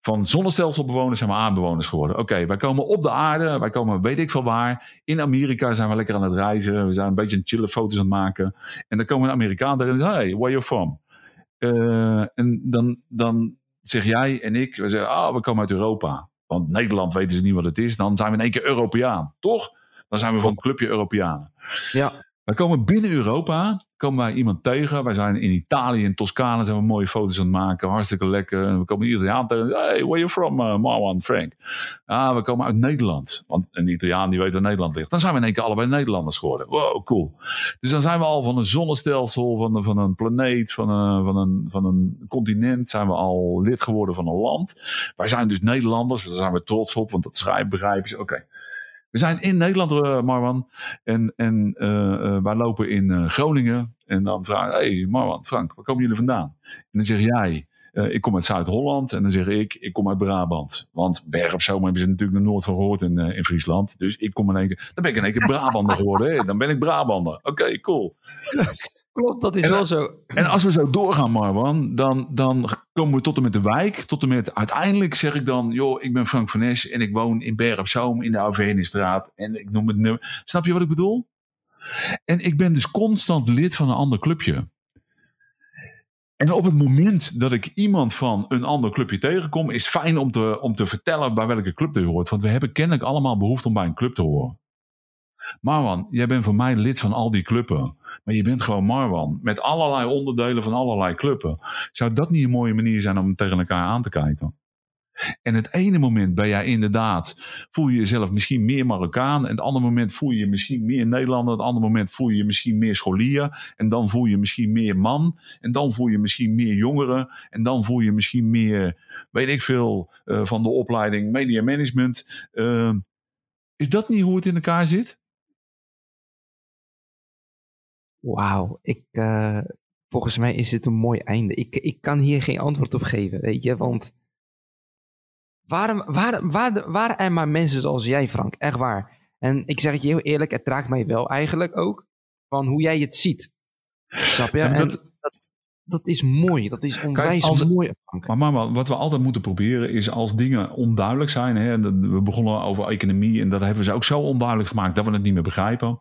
van zonnestelselbewoners zijn we aardbewoners geworden. Oké, wij komen op de aarde, wij komen weet ik veel waar. In Amerika zijn we lekker aan het reizen. We zijn een beetje een chille foto's aan het maken. En dan komen een Amerikaan en zegt, hey, where you from? Uh, en dan, dan zeg jij en ik, we zeggen, ah, we komen uit Europa. Want Nederland weten ze niet wat het is. Dan zijn we in één keer Europeaan, toch? Dan zijn we van het clubje Europeanen. Ja. Wij komen binnen Europa, komen wij iemand tegen. Wij zijn in Italië, in Toscane, zijn we mooie foto's aan het maken. Hartstikke lekker. We komen een Italiaan tegen. Hey, where you from, uh, Marwan, Frank? Ah, we komen uit Nederland. Want een Italiaan die weet waar Nederland ligt. Dan zijn we in één keer allebei Nederlanders geworden. Wow, cool. Dus dan zijn we al van een zonnestelsel, van, van een planeet, van een, van, een, van een continent, zijn we al lid geworden van een land. Wij zijn dus Nederlanders, daar zijn we trots op, want dat begrijpen ze. Oké. We zijn in Nederland, uh, Marwan. En, en uh, uh, wij lopen in Groningen. En dan vragen hey Marwan, Frank, waar komen jullie vandaan? En dan zeg jij, ik kom uit Zuid-Holland. En dan zeg ik, ik kom uit Brabant. Want Berg op Zomer hebben ze natuurlijk nog nooit van gehoord in, in Friesland. Dus ik kom in één keer, dan ben ik in één keer Brabander geworden. Hè? Dan ben ik Brabander. Oké, cool. Klopt, dat is en, wel zo. En als we zo doorgaan, Marwan, dan, dan komen we tot en met de wijk. Tot en met uiteindelijk zeg ik dan: joh, ik ben Frank van Nes en ik woon in Berg op Zoom in de Auvernistraat. En ik noem het nummer. Snap je wat ik bedoel? En ik ben dus constant lid van een ander clubje. En op het moment dat ik iemand van een ander clubje tegenkom, is het fijn om te, om te vertellen bij welke club je hoort. Want we hebben kennelijk allemaal behoefte om bij een club te horen. Marwan, jij bent voor mij lid van al die clubben. Maar je bent gewoon Marwan. Met allerlei onderdelen van allerlei clubben. Zou dat niet een mooie manier zijn om tegen elkaar aan te kijken? En het ene moment ben jij inderdaad, voel je jezelf misschien meer Marokkaan. En het andere moment voel je je misschien meer Nederlander. Het andere moment voel je je misschien meer scholier. En dan voel je misschien meer man. En dan voel je misschien meer jongeren. En dan voel je misschien meer, weet ik veel, uh, van de opleiding media management. Uh, is dat niet hoe het in elkaar zit? Wauw, ik, uh, volgens mij is dit een mooi einde. Ik, ik kan hier geen antwoord op geven, weet je, want waarom, waar, waar, waar er maar mensen zoals jij, Frank, echt waar. En ik zeg het je heel eerlijk, het raakt mij wel eigenlijk ook van hoe jij het ziet. Snap je? En dat, dat, dat is mooi, dat is onwijs als- mooi. Maar, maar, wat we altijd moeten proberen is als dingen onduidelijk zijn. Hè, en we begonnen over economie en dat hebben ze ook zo onduidelijk gemaakt dat we het niet meer begrijpen.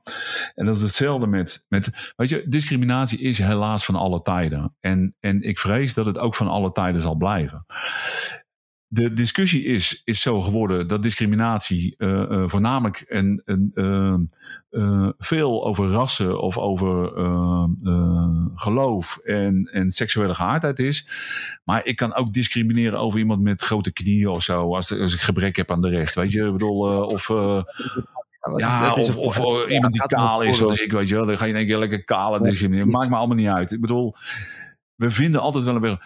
En dat is hetzelfde met, met weet je, discriminatie is helaas van alle tijden. En, en ik vrees dat het ook van alle tijden zal blijven. De discussie is, is zo geworden dat discriminatie eh, eh, voornamelijk een, een, eh, veel over rassen of over geloof en, en seksuele geaardheid is. Maar ik kan ook discrimineren over iemand met grote knieën of zo. Als, als ik gebrek heb aan de rest. Weet je, ik bedoel, eh, of, eh, ja, of, eh, iemand die kaal is, zoals ik, weet je wel. Dan ga je in één keer lekker kale discrimineren. Maakt me allemaal niet uit. Ik bedoel, we vinden altijd wel een weg.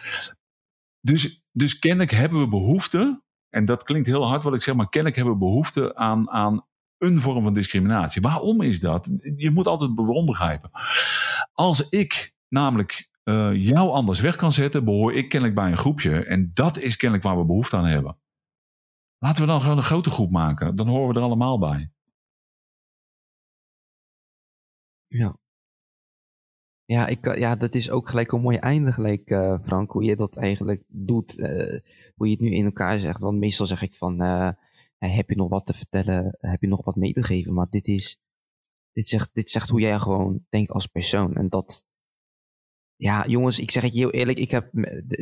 Dus, dus kennelijk hebben we behoefte, en dat klinkt heel hard wat ik zeg, maar kennelijk hebben we behoefte aan, aan een vorm van discriminatie. Waarom is dat? Je moet altijd bron begrijpen. Als ik namelijk eh, jou anders weg kan zetten, behoor ik kennelijk bij een groepje. En dat is kennelijk waar we behoefte aan hebben. Laten we dan gewoon een grote groep maken. Dan horen we er allemaal bij. Ja. Ja, ik, kan- ja, dat is ook gelijk een mooi einde, gelijk, eh, Frank, hoe je dat eigenlijk doet, eh, hoe je het nu in elkaar zegt. Want meestal zeg ik van, eh, heb je nog wat te vertellen, heb je nog wat mee te geven, maar dit is, dit zegt, dit zegt hoe jij gewoon denkt als persoon. En dat, ja, jongens, ik zeg het je heel eerlijk, ik heb,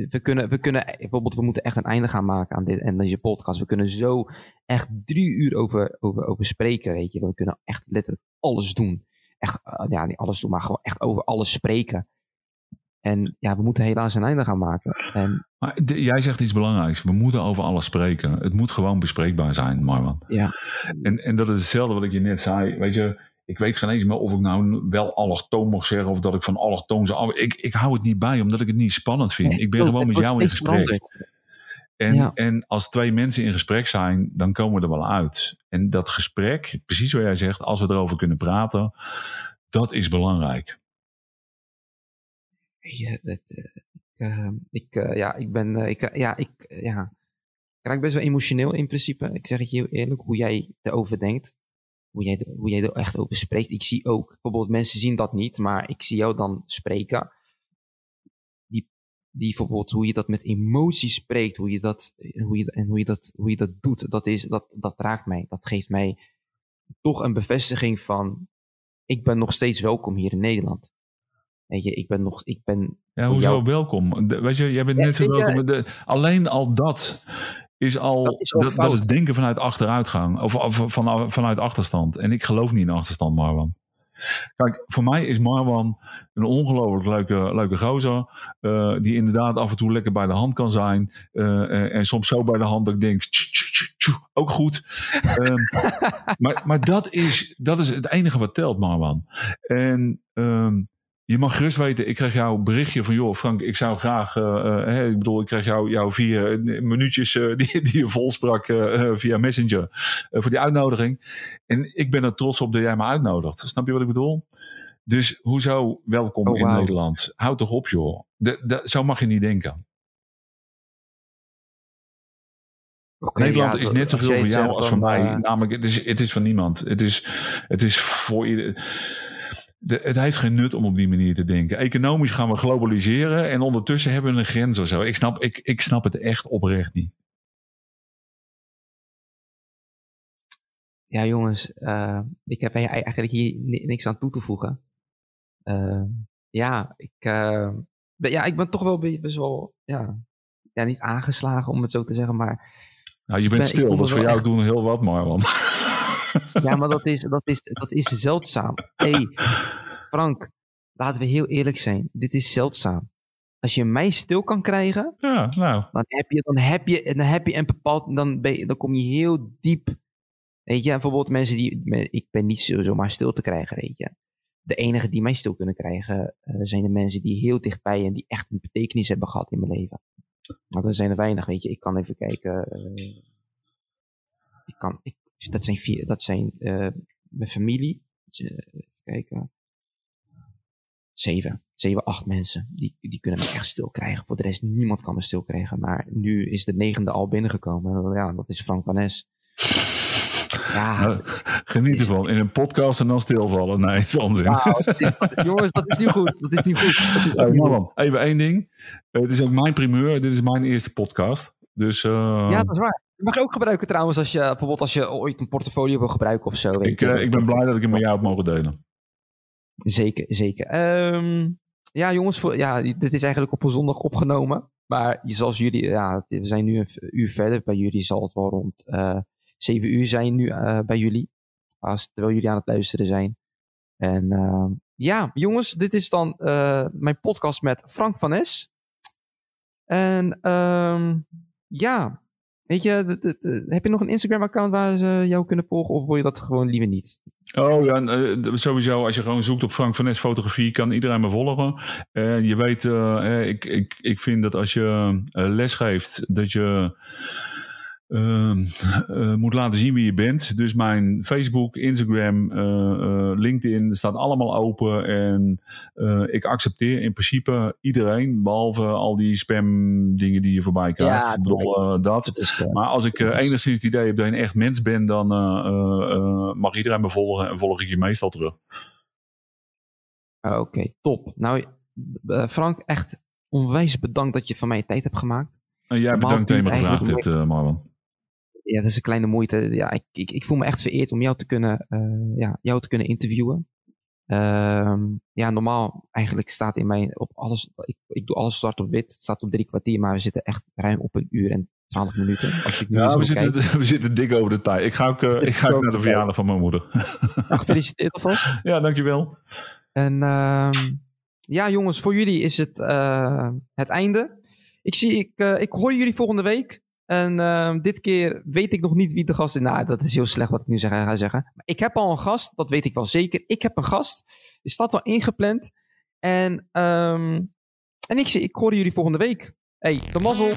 we kunnen, we kunnen, bijvoorbeeld, we moeten echt een einde gaan maken aan dit en deze podcast. We kunnen zo echt drie uur over, over, over spreken, weet je. We kunnen echt letterlijk alles doen echt, eh, ja, niet alles doen, maar gewoon echt over alles spreken. En ja, we moeten helaas een einde gaan maken. En Maar de- jij zegt iets belangrijks. We moeten over alles spreken. Het moet gewoon bespreekbaar zijn, Marwan. ja, En, en dat is hetzelfde wat ik je net zei. Weet je, ik weet geen eens meer of ik nou wel allochtoon mag zeggen of dat ik van allochtoon zou. af- Ik, ik hou het niet bij omdat ik het niet spannend vind. ik ben gewoon met jou in gesprek. veranderd. En, Ja. en als twee mensen in gesprek zijn, dan komen we er wel uit. En dat gesprek, precies wat jij zegt, als we erover kunnen praten, dat is belangrijk. Ja, dat, eh, ik, eh, ik, eh, ja, ik ben, ik, ja, ik, ja, ik raak best wel emotioneel in principe. Ik zeg het je heel eerlijk, hoe jij erover denkt. Hoe jij, er- hoe jij er echt over spreekt. Ik zie ook, bijvoorbeeld mensen zien dat niet, maar ik zie jou dan spreken. Die, die bijvoorbeeld hoe je dat met emoties spreekt, hoe je dat, hoe je, en hoe je dat, hoe je dat doet, dat, is, dat, dat raakt mij. Dat geeft mij toch een bevestiging van, ik ben nog steeds welkom hier in Nederland. Weet je, ik ben nog, ik ben... Ja, hoezo welkom? weet je, jij bent net zo welkom. de, alleen al dat is al, dat is, dat, dat is denken vanuit achteruitgang, of, of van, vanuit achterstand. En ik geloof niet in achterstand, Marwan. Kijk, voor mij is Marwan een ongelooflijk leuke, leuke gozer. Uh, die inderdaad af en toe lekker bij de hand kan zijn. Uh, en soms zo bij de hand dat ik denk, ook goed. um, maar maar dat, is, dat is het enige wat telt, Marwan. En um, je mag gerust weten, ik krijg jouw berichtje van, joh Frank, ik zou graag, uh, ik bedoel, ik krijg jou, jouw vier minuutjes uh, die, die je volsprak uh, via Messenger voor die uitnodiging. En ik ben er trots op dat jij me uitnodigt. Snap je wat ik bedoel? Dus hoezo welkom oh, in Nederland? Houd toch op, joh. De, de, zo mag je niet denken. Okay, Nederland is net zoveel voor jou als voor mij. Namelijk, het is, het is van niemand. Het is, het is voor iedereen de, het heeft geen nut om op die manier te denken. Economisch gaan we globaliseren en ondertussen hebben we een grens of zo. Ik snap, ik, ik snap het echt oprecht niet. Ja, jongens, uh, ik heb eigenlijk hier niks aan toe te voegen. Uh, ja, ik, uh, ben, ja, ik ben toch wel best wel, ja, ja, niet aangeslagen om het zo te zeggen, maar. Nou, je bent stil, dat is voor jou echt... doen heel wat, Marwan. Ja, maar dat is, dat is, dat is zeldzaam. hey, Frank, laten we heel eerlijk zijn. Dit is zeldzaam. Als je mij stil kan krijgen, ja, nou. dan, heb je, dan, heb je, dan heb je een bepaald. Dan, ben je, dan kom je heel diep. Weet je, bijvoorbeeld mensen die. Ik ben niet zomaar stil te krijgen, weet je. De enige die mij stil kunnen krijgen uh, zijn de mensen die heel dichtbij en die echt een betekenis hebben gehad in mijn leven. Maar er zijn er weinig, weet je. Ik kan even kijken. Uh, ik kan, ik, dat zijn, vier, dat zijn uh, mijn familie. Even kijken. Zeven, zeven, acht mensen. Die, die kunnen me echt stil krijgen. Voor de rest, niemand kan me stil krijgen. Maar nu is de negende al binnengekomen. Ja, dat is Frank van. Ja, nou, geniet ervan. In een podcast en dan stilvallen. Nee, onzin. Nou, jongens, dat is niet goed. Dat is niet goed. Hey, even één ding. Het is ook mijn primeur. Dit is mijn eerste podcast. Dus, uh... Ja, dat is waar. Je mag ook gebruiken trouwens als je bijvoorbeeld als je ooit een portfolio wil gebruiken of zo. Ik, uh, ik ben blij dat ik hem met jou heb mogen delen. Zeker, zeker. Um, ja, jongens, voor, ja, dit is eigenlijk op een zondag opgenomen. Maar zoals jullie, ja, we zijn nu een uur verder. Bij jullie zal het wel rond uh, zeven uur zijn nu uh, bij jullie. Als, terwijl jullie aan het luisteren zijn. En uh, ja, jongens, dit is dan mijn podcast met Frank van Es. En um, ja, weet je, heb je nog een Instagram-account waar ze jou kunnen volgen? Of wil je dat gewoon liever niet? Oh ja, uh, sowieso. Als je gewoon zoekt op Frank van Nes fotografie, kan iedereen me volgen. En je weet, uh, ik, ik, ik vind dat als je les geeft, dat je uh, uh, moet laten zien wie je bent. Dus mijn Facebook, Instagram, uh, LinkedIn staat allemaal open. En ik accepteer in principe iedereen, behalve al die spam dingen die je voorbij krijgt. Ja, bedoel, dat. maar als ik enigszins het idee heb dat je een echt mens bent, dan mag iedereen me volgen en volg ik je meestal terug. Oké, top. Nou, Frank, echt onwijs bedankt dat je van mij tijd hebt gemaakt. En jij bedankt dat je me gevraagd hebt, Marlon ja, dat is een kleine moeite. Ja, ik, ik, ik voel me echt vereerd om jou te kunnen, uh, ja, jou te kunnen interviewen. Uh, ja, normaal eigenlijk staat in mijn op alles. Ik, ik doe alles zwart op wit. Het staat op drie kwartier, maar we zitten echt ruim op een uur en twaalf minuten. Als ik nu ja, we zitten, we zitten dik over de tijd. Ik ga ook, uh, ik ga ook naar de verjaardag van mijn moeder. Nou, gefeliciteerd alvast. Ja, dankjewel. En uh, ja, jongens, voor jullie is het uh, het einde. Ik, zie, ik, ik hoor jullie volgende week. En uh, dit keer weet ik nog niet wie de gast is. Nou, dat is heel slecht wat ik nu ga zeggen. Maar ik heb al een gast, dat weet ik wel zeker. Ik heb een gast. Die staat al ingepland. En, um, en ik, ik hoor jullie volgende week. Hey, de mazzel.